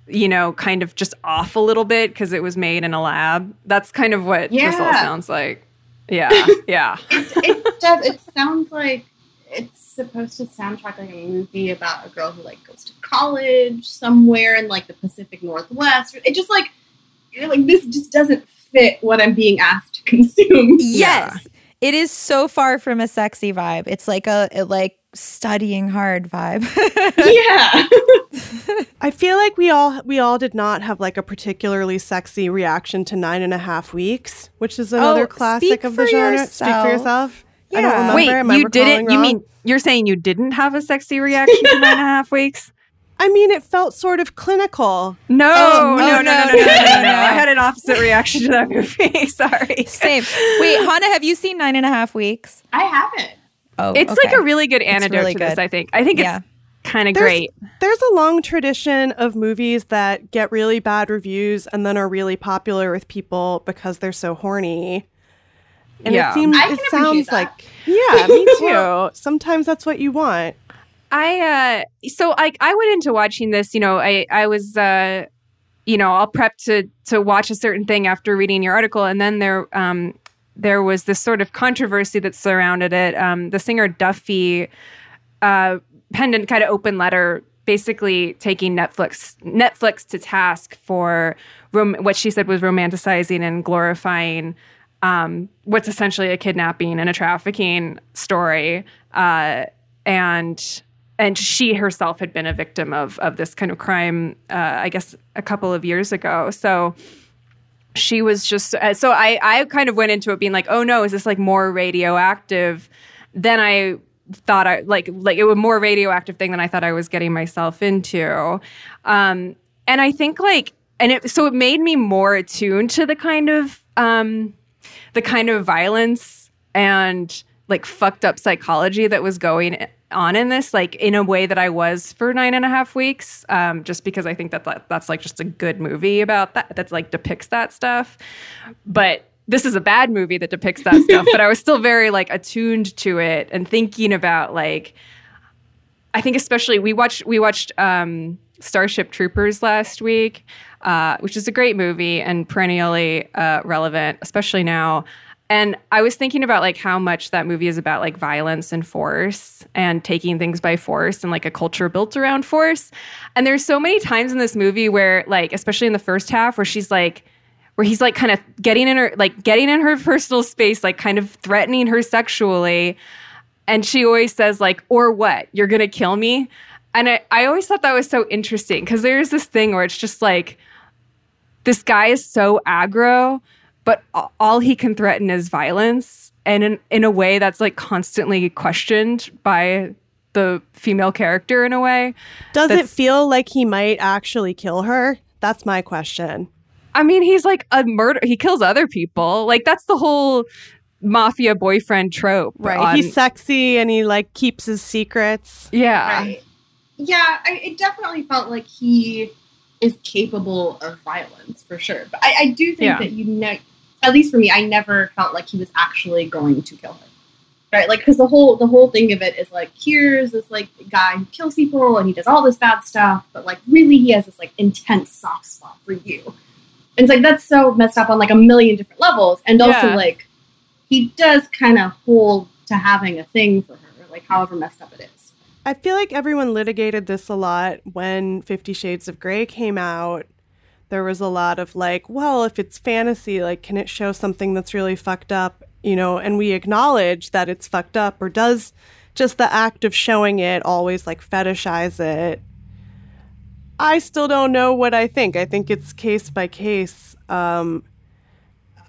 you know, kind of just off a little bit because it was made in a lab. That's kind of what this all Yeah. sounds like. Yeah, [laughs] yeah. it does. It sounds like it's supposed to soundtrack like a movie about a girl who like goes to college somewhere in like the Pacific Northwest. It just like you're like this just doesn't fit what I'm being asked to [laughs] consume. Yes. It is so far from a sexy vibe. It's like a it like studying hard vibe. [laughs] Yeah. I feel like we all we all did not have like a particularly sexy reaction to nine and a half weeks, which is oh, another Oh, classic of the for genre. Speak for yourself. I don't Yeah. remember. Wait, Am you recalling didn't? You mean you're saying you didn't have a sexy reaction to nine and a half weeks? I mean, it felt sort of clinical. No, Oh, no, oh, no, no, no, no, no, no, no. I had an opposite reaction to that movie. Sorry. Same. Wait, Hannah, have you seen Nine and a Half Weeks? I haven't. Oh, It's like a really good antidote really to this. I think. I think Yeah. it's kind of great. There's a long tradition of movies that get really bad reviews and then are really popular with people because they're so horny. And Yeah. it seems it sounds that. like [laughs] yeah, me [laughs] too. Sometimes that's what you want. I uh so like I went into watching this, you know, I I was uh you know, I'll prep to to watch a certain thing after reading your article and then there um there was this sort of controversy that surrounded it. Um the singer Duffy uh penned kind of open letter basically taking Netflix Netflix to task for rom- what she said was romanticizing and glorifying um, what's essentially a kidnapping and a trafficking story, uh, and and she herself had been a victim of of this kind of crime, uh, I guess, a couple of years ago. So she was just uh, so I I kind of went into it being like, oh no, is this like more radioactive than I thought I like like it was more radioactive thing than I thought I was getting myself into. Um and I think like and it so it made me more attuned to the kind of um the kind of violence and like fucked up psychology that was going on in this like in a way that I was for nine and a half weeks um just because I think that, that that's like just a good movie about that that's like depicts that stuff. But this is a bad movie that depicts that stuff but i was still very like attuned to it and thinking about like i think especially we watched we watched um starship troopers last week uh, which is a great movie and perennially uh, relevant, especially now. And I was thinking about like how much that movie is about like violence and force and taking things by force and like a culture built around force. And there's so many times in this movie where like especially in the first half where she's like where he's like kind of getting in her like getting in her [laughs] personal space like kind of threatening her sexually and she always says like or what you're gonna kill me and i, I always thought that was so interesting because there's this thing where it's just like this guy is so aggro but all he can threaten is violence and in, in a way that's like constantly questioned by the female character in a way does it feel like he might actually kill her that's my question I mean, he's like a murder. He kills other people. Like that's the whole mafia boyfriend trope. Right. on- He's sexy and he like keeps his secrets. yeah. Right. Yeah, I, it definitely felt like he is capable of violence for sure. But I, I do think Yeah. that you know, at least for me, I never felt like he was actually going to kill her. Right, like because the whole the whole thing of it is like here's this like guy who kills people and he does all this bad stuff, but like really he has this like intense soft spot for you. And it's like that's so messed up on like a million different levels, and also Yeah. like he does kind of hold to having a thing for her, like however messed up it is. I feel like everyone litigated this a lot when Fifty Shades of Grey came out. There was a lot of like, well, if it's fantasy, like, can it show something that's really fucked up? You know, and we acknowledge that it's fucked up, or does just the act of showing it always like fetishize it? I still don't know what I think. I think it's case by case. Um,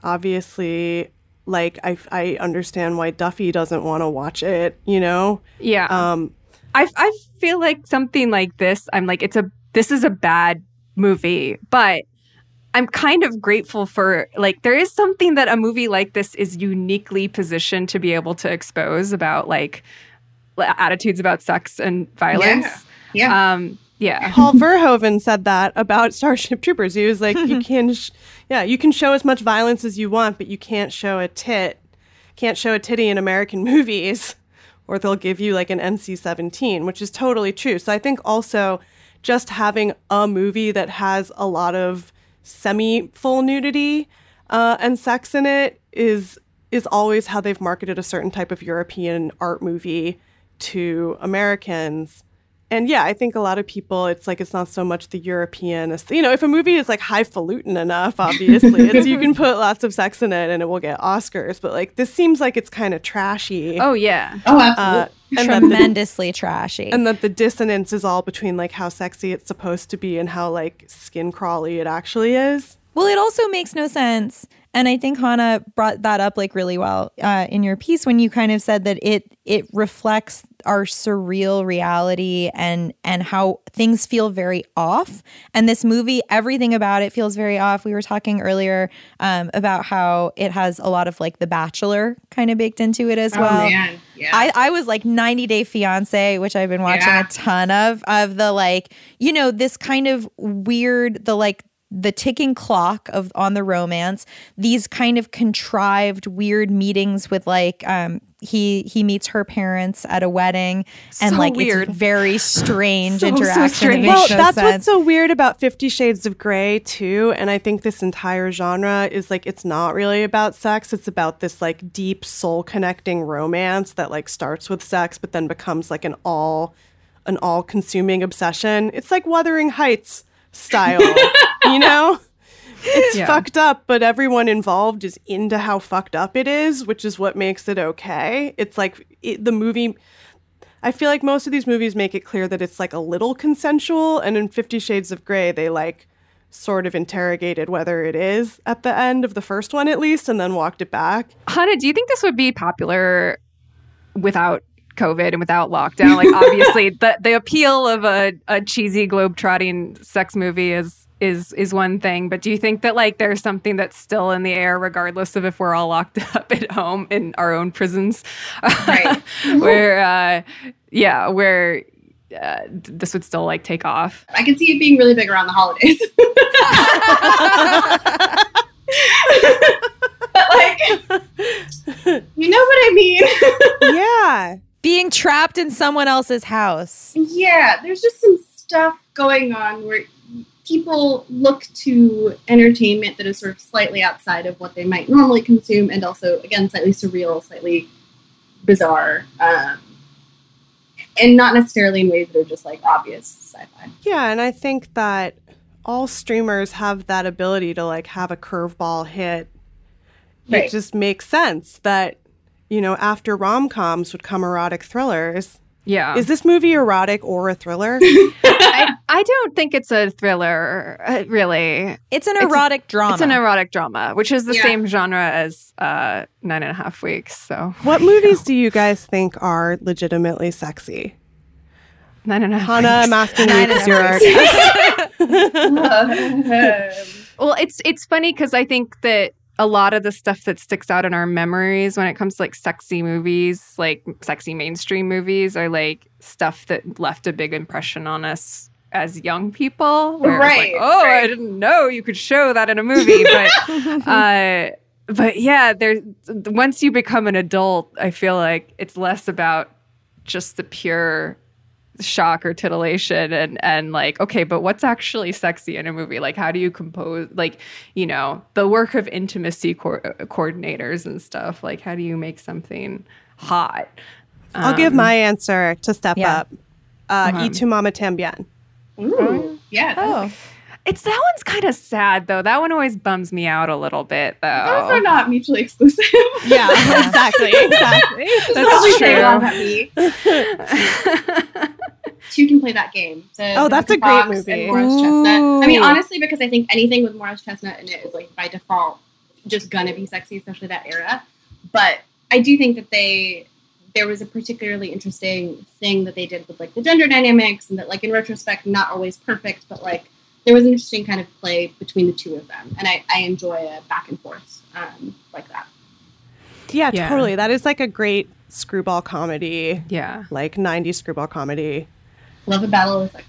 obviously, like I, I understand why Duffy doesn't want to watch it. You know, Yeah. um, I I feel like something like this. I'm like it's a this is a bad movie, but I'm kind of grateful for like there is something that a movie like this is uniquely positioned to be able to expose about like attitudes about sex and violence. Yeah. Um yeah. Paul [laughs] Verhoeven said that about Starship Troopers. He was like, "You [laughs] can, sh- yeah, you can show as much violence as you want, but you can't show a tit, can't show a titty in American [laughs] movies, or they'll give you like an NC-17," which is totally true. So I think also just having a movie that has a lot of semi-full nudity uh, and sex in it is is always how they've marketed a certain type of European art movie to Americans. And yeah, I think a lot of people, it's like it's not so much the European, you know, if a movie is like highfalutin enough, obviously, it's, you can put lots of sex in it and it will get Oscars. But like this seems like it's kind of trashy. Oh yeah. Oh, Uh, absolutely. and that the- Tremendously trashy. and that the dissonance is all between like how sexy it's supposed to be and how like skin crawly it actually is. Well, it also makes no sense. And I think Hannah brought that up like really well uh, in your piece when you kind of said that it it reflects our surreal reality and and how things feel very off. And this movie, everything about it feels very off. We were talking earlier um, about how it has a lot of like The Bachelor kind of baked into it as Oh, well. man. Yeah. I, I was like 90 Day Fiance, which I've been watching Yeah. a ton of, of the like, you know, this kind of weird, the like, the ticking clock of on the romance, these kind of contrived weird meetings with like um he he meets her parents at a wedding and So like weird. it's very [gasps] strange So, so interaction. that strange. Well, no that's sense. what's so weird about Fifty Shades of Grey too, and I think this entire genre is like it's not really about sex. It's about this like deep soul connecting romance that like starts with sex, but then becomes like an all an all consuming obsession. It's like Wuthering Heights style, [laughs] you know. It's Yeah. fucked up, but everyone involved is into how fucked up it is, which is what makes it okay. It's like it, the movie I feel like most of these movies make it clear that it's like a little consensual, and in Fifty Shades of Grey, they like sort of interrogated whether it is at the end of the first one, at least, and then walked it back. Hannah, do you think this would be popular without COVID and without lockdown? Like, [laughs] obviously, the the appeal of a, a cheesy globe-trotting sex movie is is is one thing, but do you think that like there's something that's still in the air, regardless of if we're all locked [laughs] up at home in our own prisons, Right. [laughs] where uh, yeah, where uh, this would still like take off? I can see it being really big around the holidays. but like, you know what I mean? yeah. Being trapped in someone else's house. yeah, there's just some stuff going on where people look to entertainment that is sort of slightly outside of what they might normally consume, and also again slightly surreal, slightly bizarre, um, and not necessarily in ways that are just like obvious sci-fi. Yeah, and I think that all streamers have that ability to like have a curveball hit. Right. It just makes sense that you know after rom coms would come erotic thrillers. Yeah. Is this movie erotic or a thriller? [laughs] I, I don't think it's a thriller, uh, really. It's an erotic drama. It's an erotic drama, which is the Yeah. same genre as uh, Nine and a Half Weeks. So what movies do you guys think are legitimately sexy? Nine and a half. Hannah, I'm weeks. asking you because you're [laughs] [laughs] our well, it's it's funny because I think that a lot of the stuff that sticks out in our memories when it comes to like sexy movies, like sexy mainstream movies, are like stuff that left a big impression on us as young people. Right, Like, oh, I didn't know you could show that in a movie, but. [laughs] uh, but yeah, there's once you become an adult, I feel like it's less about just the pure shock or titillation and and like okay but what's actually sexy in a movie like how do you compose like you know the work of intimacy co- coordinators and stuff like how do you make something hot I'll give Um, my answer to step yeah. up. Uh, Uh-huh. Y tu mama tambien. Ooh, yeah. Oh. It's that one's kind of sad though that one always bums me out a little bit though Those are not mutually exclusive. [laughs] Yeah, exactly, [laughs] exactly. That's Say true. love at. Two can play that game. The, Oh, the that's a Victor great movie. And Morris Chestnut. I mean, honestly, because I think anything with Morris Chestnut in it is like by default just gonna be sexy, especially that era. But I do think that they there was a particularly interesting thing that they did with like the gender dynamics and that like in retrospect not always perfect, but like there was an interesting kind of play between the two of them. And I, I enjoy a back and forth um, like that. Yeah, Yeah. totally. That is like a great screwball comedy. Yeah. Like 90s screwball comedy. Love a battle is like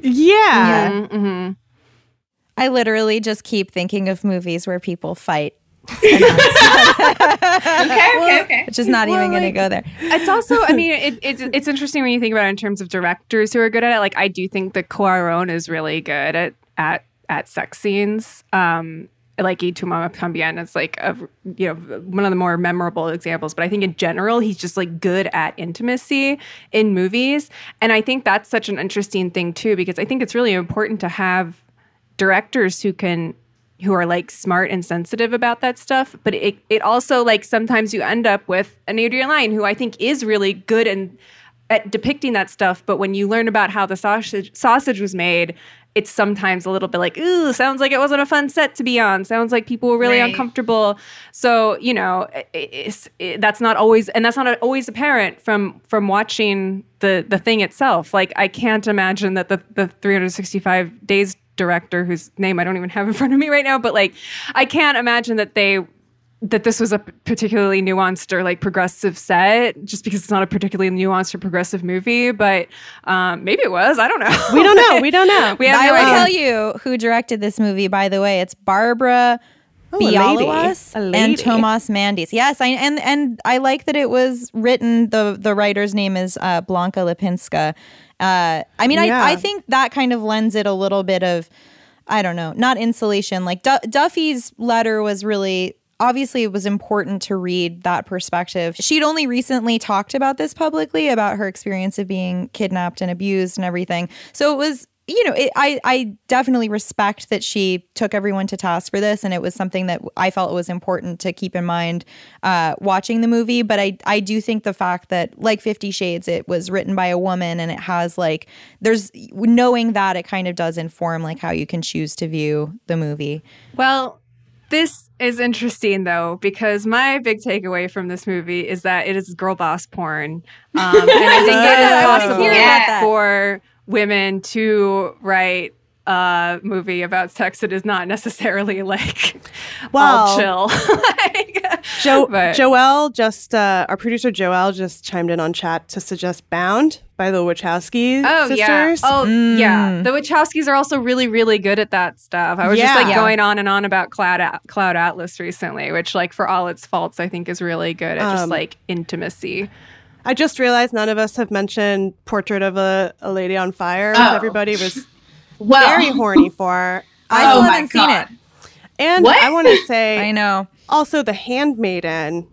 Yeah. Mhm, mhm. I literally just keep thinking of movies where people fight. [laughs] okay, okay, okay. Which is not Well, even going to go there. it's also i mean it, it's it's interesting when you think about it in terms of directors who are good at it like i do think that Cuarón is really good at at at sex scenes. Um like Y tu mama tambien is like a you know one of the more memorable examples but i think in general he's just like good at intimacy in movies. And i think that's such an interesting thing too because i think it's really important to have directors who can who are like smart and sensitive about that stuff. But it it also like sometimes you end up with an Adrian Lyne who I think is really good and at depicting that stuff. But when you learn about how the sausage sausage was made it's sometimes a little bit like ooh sounds like it wasn't a fun set to be on. Sounds like people were really Right. uncomfortable. So you know i- it's, it, that's not always and that's not always apparent from from watching the the thing itself. Like I can't imagine that the the 365 days director whose name I don't even have in front of me right now, but like I can't imagine that they that this was a particularly nuanced or like progressive set just because it's not a particularly nuanced or progressive movie, but um, maybe it was. I don't know. We don't know. [laughs] We don't know. we have I no will idea. tell you who directed this movie, by the way. It's Barbara Oh. Bialowas and lady. Tomasz Mandes. Yes, I, and and I like that it was written. the The writer's name is uh, Blanka Lipinska. Uh, I mean, Yeah. I I think that kind of lends it a little bit of, I don't know, not insulation. Like Du- Duffy's letter was really. Obviously, it was important to read that perspective. She'd only recently talked about this publicly about her experience of being kidnapped and abused and everything. So it was you know, it, I I definitely respect that she took everyone to task for this, and it was something that I felt was important to keep in mind uh, watching the movie. But I I do think the fact that like Fifty Shades, it was written by a woman, and it has like there's knowing that it kind of does inform like how you can choose to view the movie. Well, this is interesting though because my big takeaway from this movie is that it is girl boss porn, [laughs] um, and I think it is possible that. for women to write a movie about sex that is not necessarily like all chill. [laughs] Like, Jo- [laughs] but- Joelle just, uh, our producer Joelle just chimed in on chat to suggest Bound by the Wachowski Oh sisters. yeah. Oh yeah. Mm. The Wachowskis are also really, really good at that stuff. I was just like Yeah. going on and on about Cloud At- Cloud Atlas recently, which like for all its faults, I think is really good at just Um, like intimacy. I just realized none of us have mentioned Portrait of a, a Lady on Fire. Oh. Everybody was Well, very horny for. [laughs] I Oh still haven't seen it. And What? I want to [laughs] say, I know. Also The Handmaiden,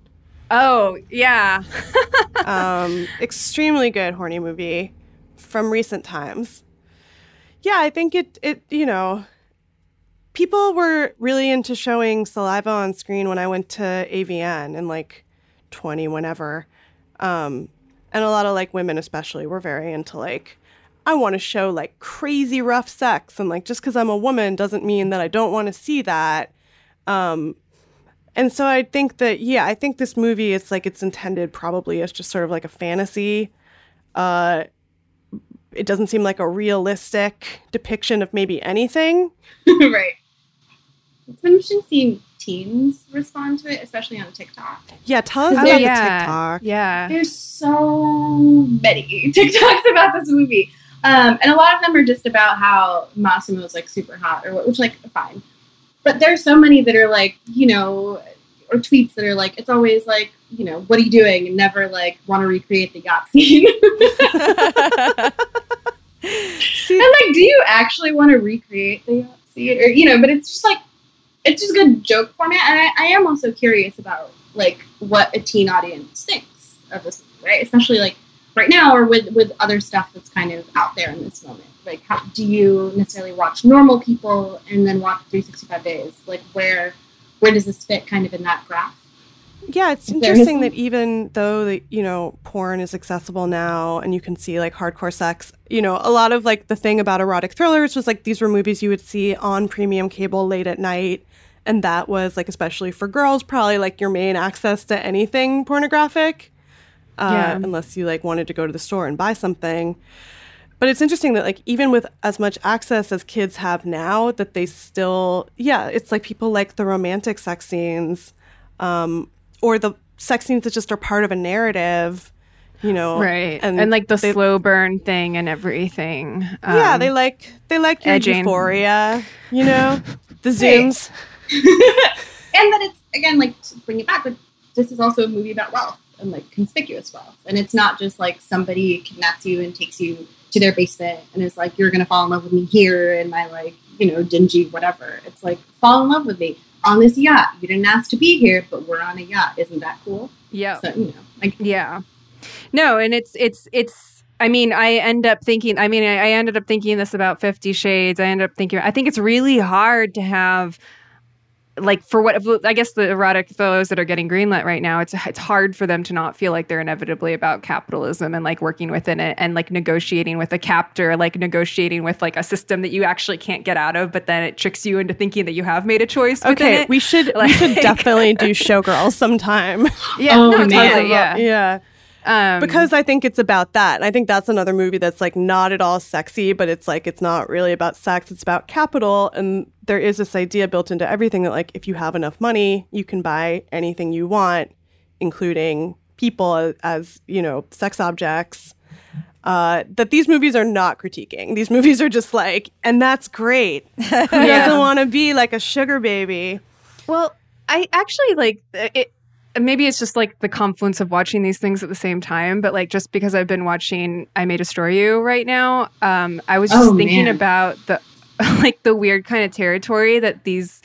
Oh, yeah. [laughs] um, extremely good horny movie from recent times. Yeah, I think it it you know, people were really into showing saliva on screen when I went to AVN in like 20 whenever. Um, and a lot of like women especially were very into like I want to show like crazy rough sex and like just cuz I'm a woman doesn't mean that I don't want to see that. Um, and so I think that yeah, I think this movie it's like it's intended probably as just sort of like a fantasy. Uh it doesn't seem like a realistic depiction of maybe anything. [laughs] right. It's been interesting seeing teens respond to it, especially on TikTok. Yeah, tell us Oh, about yeah. the TikTok. Yeah. There's so many [laughs] TikToks about this movie. Um, and a lot of them are just about how Massimo is like super hot or what, which like fine. But there's so many that are like, you know, or tweets that are like, it's always like, you know, what are you doing? And never like want to recreate the yacht [laughs] scene. I'm like, do you actually want to recreate the yacht scene? Or, you know, but it's just like, it's just a good joke format. And I, I am also curious about like what a teen audience thinks of this right? Especially like right now or with, with other stuff that's kind of out there in this moment. Like, how, do you necessarily watch normal people and then watch 365 days? Like, where where does this fit kind of in that graph? Yeah, it's interesting that even though the you know porn is accessible now and you can see like hardcore sex, you know a lot of like the thing about erotic thrillers was like these were movies you would see on premium cable late at night, and that was like especially for girls probably like your main access to anything pornographic, uh, Yeah. unless you like wanted to go to the store and buy something. But it's interesting that like even with as much access as kids have now, that they still yeah, it's like people like the romantic sex scenes, um, or the sex scenes that just are part of a narrative, you know. Right. And, like the they- slow burn thing and everything. yeah, Um, they like they like your edging. euphoria, you know, [laughs] the Hey. zooms. [laughs] and that it's again like to bring it back but this is also a movie about wealth and like conspicuous wealth and it's not just like somebody kidnaps you and takes you to their basement and is like you're gonna fall in love with me here in my like you know dingy whatever it's like fall in love with me on this yacht you didn't ask to be here but we're on a yacht isn't that cool Yeah. so you know like Yeah. No, and it's it's it's I mean, I end up thinking I mean, I, I ended up thinking this about 50 Shades. I ended up thinking I think it's really hard to have like for what I guess the erotic thrillers that are getting greenlit right now, it's it's hard for them to not feel like they're inevitably about capitalism and like working within it and like negotiating with a captor, like negotiating with like a system that you actually can't get out of, but then it tricks you into thinking that you have made a choice. Okay, it. we should we should [laughs] definitely do Showgirls sometime. Yeah, Oh, no, man. totally, yeah. yeah. Um, because I think it's about that. And I think that's another movie that's like not at all sexy, but it's like it's not really about sex, it's about capital. And there is this idea built into everything that like if you have enough money, you can buy anything you want, including people as, you know, sex objects. Uh, that these movies are not critiquing. These movies are just like, and that's great. [laughs] Who doesn't want to be like a sugar baby? Well, I actually like it. Maybe it's just like the confluence of watching these things at the same time, but like just because I've been watching I May Destroy You right now, um, I was just Oh, thinking man. about the [laughs] like the weird kind of territory that these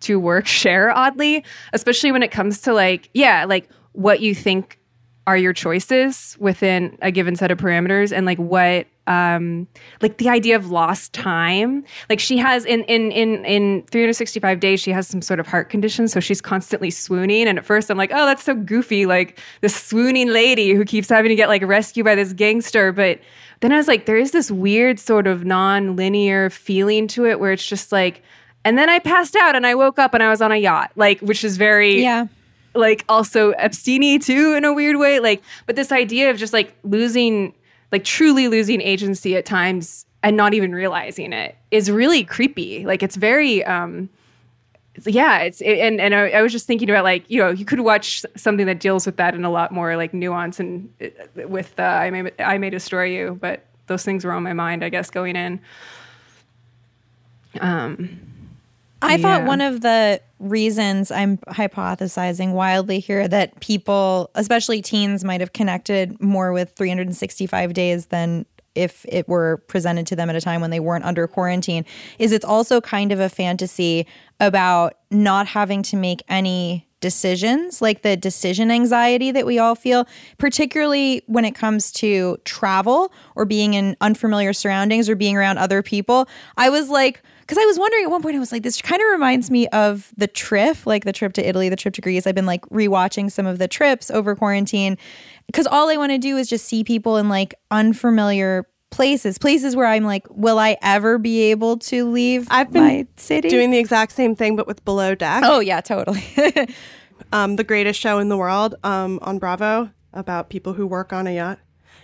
two works [laughs] share oddly, especially when it comes to like, yeah, like what you think are your choices within a given set of parameters and like what um like the idea of lost time like she has in in in in 365 days she has some sort of heart condition so she's constantly swooning and at first i'm like oh that's so goofy like this swooning lady who keeps having to get like rescued by this gangster but then i was like there is this weird sort of non-linear feeling to it where it's just like and then i passed out and i woke up and i was on a yacht like which is very Yeah. Like also Epsteiny too in a weird way. Like, but this idea of just like losing, like truly losing agency at times and not even realizing it is really creepy. Like, it's very, um, yeah, it's it, and and I, I was just thinking about like you know you could watch something that deals with that in a lot more like nuance and uh, with uh, I may I may destroy you, but those things were on my mind I guess going in. Um, I thought one of the reasons I'm hypothesizing wildly here that people, especially teens, might have connected more with 365 days than if it were presented to them at a time when they weren't under quarantine is it's also kind of a fantasy about not having to make any decisions, like the decision anxiety that we all feel, particularly when it comes to travel or being in unfamiliar surroundings or being around other people. I was like, because I was wondering at one point, I was like, this kind of reminds me of the trip, like the trip to Italy, the trip to Greece. I've been like rewatching some of the trips over quarantine because all I want to do is just see people in like unfamiliar places, places where I'm like, will I ever be able to leave I've been my city? doing the exact same thing, but with Below Deck. Oh yeah, totally. [laughs] um, the greatest show in the world um, on Bravo about people who work on a yacht.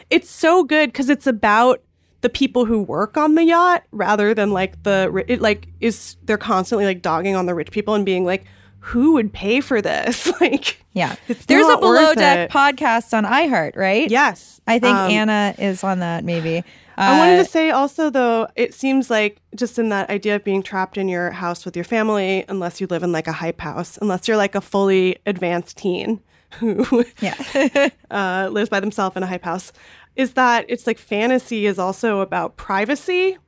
It's so good because it's about the people who work on the yacht rather than like the it like is they're constantly like dogging on the rich people and being like, who would pay for this? [laughs] like, yeah. There's a below deck it. podcast on iHeart, right? Yes. I think Um, Anna is on that maybe. I wanted Uh, to say also though, it seems like just in that idea of being trapped in your house with your family, unless you live in like a hype house, unless you're like a fully advanced teen who [laughs] yeah. uh, lives by themselves in a hype house, is that it's like fantasy is also about privacy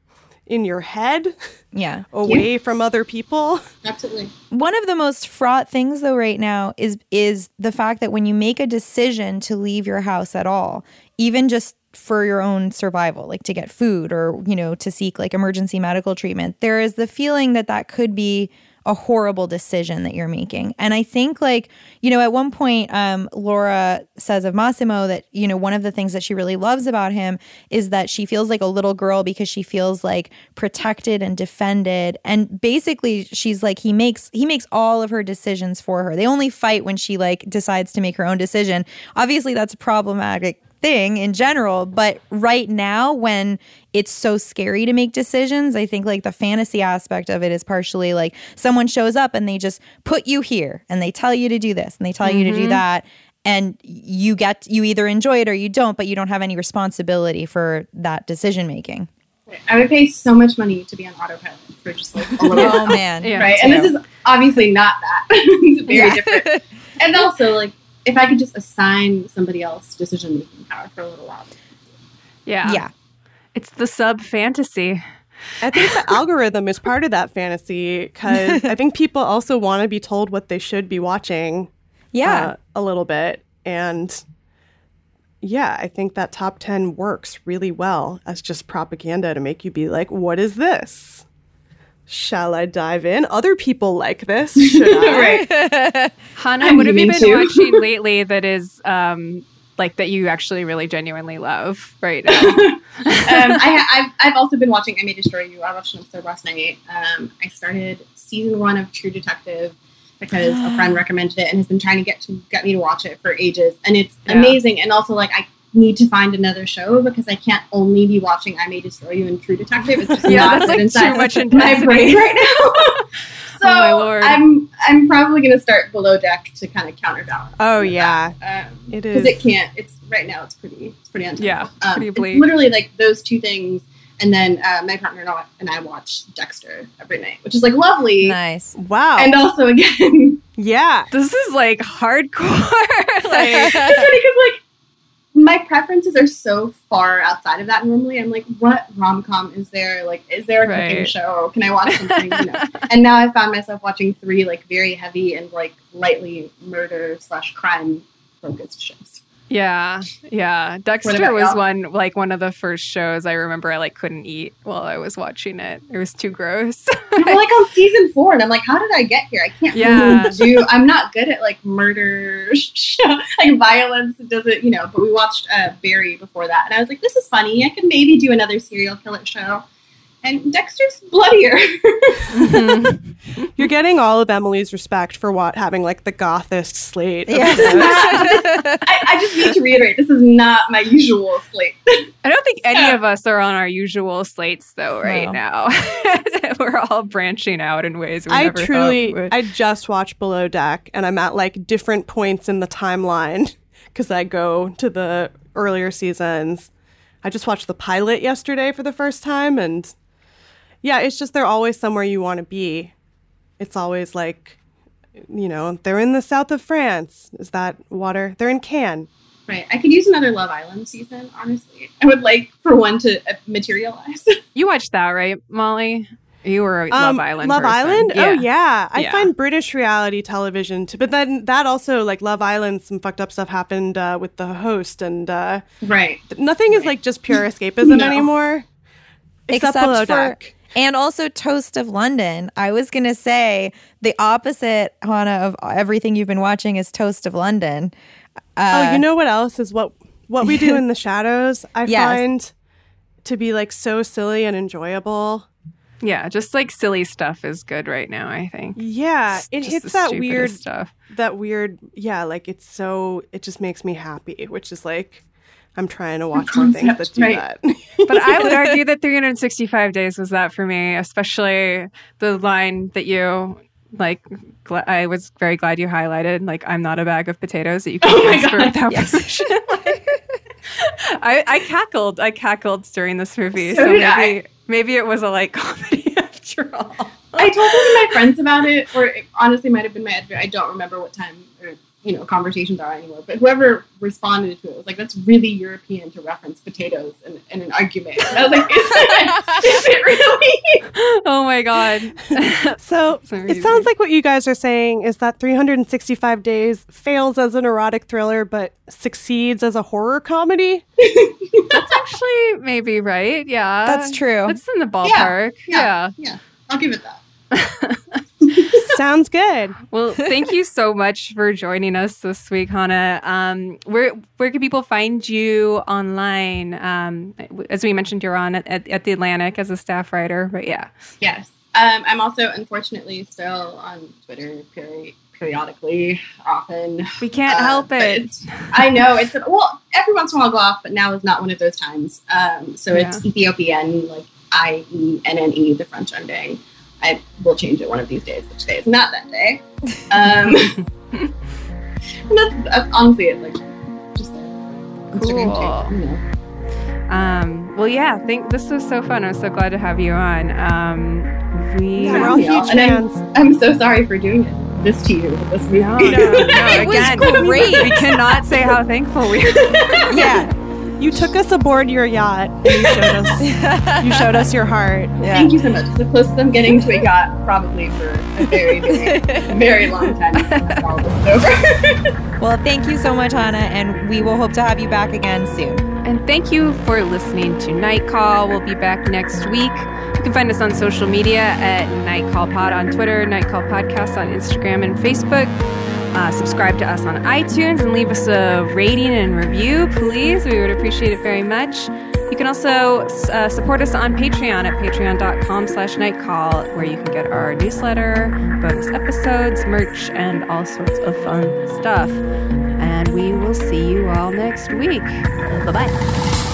in your head, yeah. away from other people. Absolutely. One of the most fraught things though right now is is the fact that when you make a decision to leave your house at all, even just for your own survival, like to get food or, you know, to seek like emergency medical treatment, there is the feeling that that could be a horrible decision that you're making. And I think like, you know, at one point um Laura says of Massimo that, you know, one of the things that she really loves about him is that she feels like a little girl because she feels like protected and defended. And basically she's like he makes he makes all of her decisions for her. They only fight when she like decides to make her own decision. Obviously that's problematic thing in general, but right now when it's so scary to make decisions, I think like the fantasy aspect of it is partially like someone shows up and they just put you here and they tell you to do this and they tell you to do Mhm. that and you get you either enjoy it or you don't, but you don't have any responsibility for that decision making. I would pay so much money to be on autopilot for just like a little [laughs] Oh, while. man. Yeah, right? me And this is obviously not that. [laughs] it's very Yeah. different. [laughs] And also, like, if I could just assign somebody else decision making power for a little while. Yeah. Yeah. It's the sub fantasy. I think the [laughs] algorithm is part of that fantasy because I think people also want to be told what they should be watching. Yeah. uh, a little bit. And yeah, I think that top 10 works really well as just propaganda to make you be like, what is this? Shall I dive in? Other people like this. [laughs] Should I? Right. [laughs] Hannah, I'm what have you been too. watching [laughs] lately that is um like that you actually really genuinely love right now? um, I, I've, I've also been watching I May Destroy You. I watched an episode last night. Um, I started season one of True Detective because a friend [gasps] recommended it and has been trying to get to get me to watch it for ages. And it's Yeah. amazing. And also, like, I need to find another show because I can't only be watching I May Destroy You and True Detective. It's just [laughs] Yeah, not that's, good like, inside too much in my brain right now. [laughs] so Oh, my Lord. I'm I'm probably gonna start below deck to kind of counterbalance. Oh, yeah. it is because it can't. It's right now. It's pretty. It's pretty untenable. Yeah, um, pretty it's bleak. literally like those two things, and then uh, my partner and I, and I watch Dexter every night, which is like lovely, Nice. Wow. and also [laughs] again, yeah. This is like hardcore. like, it's funny because like my preferences are so far outside of that. Normally, I'm like, what rom com is there? Like, is there a cooking show? Can I watch something? you know? [laughs] And now I found myself watching three like very heavy and like lightly murder slash crime focused shows. Yeah, yeah. Dexter was y'all? one like one of the first shows I remember I like couldn't eat while I was watching it. It was too gross. [laughs] We're like on season four, and I'm like, how did I get here? I can't Yeah. really do. I'm not good at like murder, [laughs] like violence. It doesn't, you know. But we watched uh, Barry before that, and I was like, this is funny. I could maybe do another serial killer show. And Dexter's bloodier. Mm-hmm. You're getting all of Emily's respect for what having like the gothist slate. Yes. shows. [laughs] I, I just need to reiterate, this is not my usual slate. I don't think any of us are on our usual slates though right No. now. [laughs] We're all branching out in ways we I never truly, thought would. I truly I just watched Below Deck, and I'm at like different points in the timeline [laughs] because I go to the earlier seasons. I just watched the pilot yesterday for the first time, and yeah, it's just they're always somewhere you want to be. It's always like, you know, they're in the south of France. Is that water? They're in Cannes. Right. I could use another Love Island season, honestly. I would like for one to uh, materialize. [laughs] You watched that, right, Molly? You were a Um, Love Island. Love person. Island? Oh yeah. I Yeah. find British reality television to but then that also like Love Island, some fucked up stuff happened uh, with the host and uh right. nothing is like just pure [laughs] escapism No. anymore. Except, Below for Deck. And also Toast of London. I was gonna say the opposite, Hannah, of everything you've been watching is Toast of London. Uh, oh, you know what else is what what we do in the [laughs] shadows, I Yes. find to be like so silly and enjoyable. Yeah, just like silly stuff is good right now, I think. Yeah, it Just hits that weird stuff. That weird, yeah, like it's so it just makes me happy, which is like I'm trying to watch more [laughs] things that do right. that. [laughs] But I would [laughs] argue that 365 days was that for me, especially the line that you like. Gl- I was very glad you highlighted. Like, I'm not a bag of potatoes that you can Oh my transfer God, without yes. permission. I, I cackled. I cackled during this movie. So So, did maybe I. maybe it was a light comedy after all. I told one of my friends about it, or it honestly might have been my editor. I don't remember what time or you know conversations are anymore. But whoever responded to it was like, "That's really European to reference potatoes in, in an argument." And I was like, "Is it, [laughs] is it really?" Oh my god. [laughs] So It's it amazing. sounds like what you guys are saying is that 365 Days fails as an erotic thriller, but succeeds as a horror comedy. [laughs] That's actually maybe right. Yeah. That's true. That's in the ballpark. Yeah. yeah. Yeah, I'll give it that. [laughs] Sounds good. Well, thank you so much for joining us this week, Hannah. Um, where where can people find you online? Um, as we mentioned, you're on at, at, at the Atlantic as a staff writer, but yeah, Yes. Um, I'm also unfortunately still on Twitter peri- periodically, often. we can't Uh, help it. I know it's well every once in a while I'll go off, but now is not one of those times. Um, so it's Ethiopian, like I E N N E, the French ending. I will change it one of these days. Which today is not that day? Um, [laughs] and that's, that's honestly it. Like just a Instagram Cool. change, you know. Um, well, yeah, think this was so fun. I'm so glad to have you on. Um, we Yeah, we're all huge and I'm- fans. I'm so sorry for doing it, this to you. This movie. no, no, [laughs] no. It was Again, great. we cannot say how thankful we are. [laughs] yeah, You took us aboard your yacht and you showed us [laughs] you showed us your heart. yeah. Thank you so much. The closest I'm getting to a yacht probably for a very, very, [laughs] very long time. All this is over. [laughs] Well, thank you so much, Hannah, and we will hope to have you back again soon. And thank you for listening to Night Call. We'll be back next week. You can find us on social media at Night Call Pod on Twitter, Night Call Podcast on Instagram and Facebook. Uh, subscribe to us on iTunes and leave us a rating and review, please. We would appreciate it very much. You can also uh, support us on Patreon at patreon.com slash nightcall, where you can get our newsletter, bonus episodes, merch, and all sorts of fun stuff. And we will see you all next week. Bye-bye.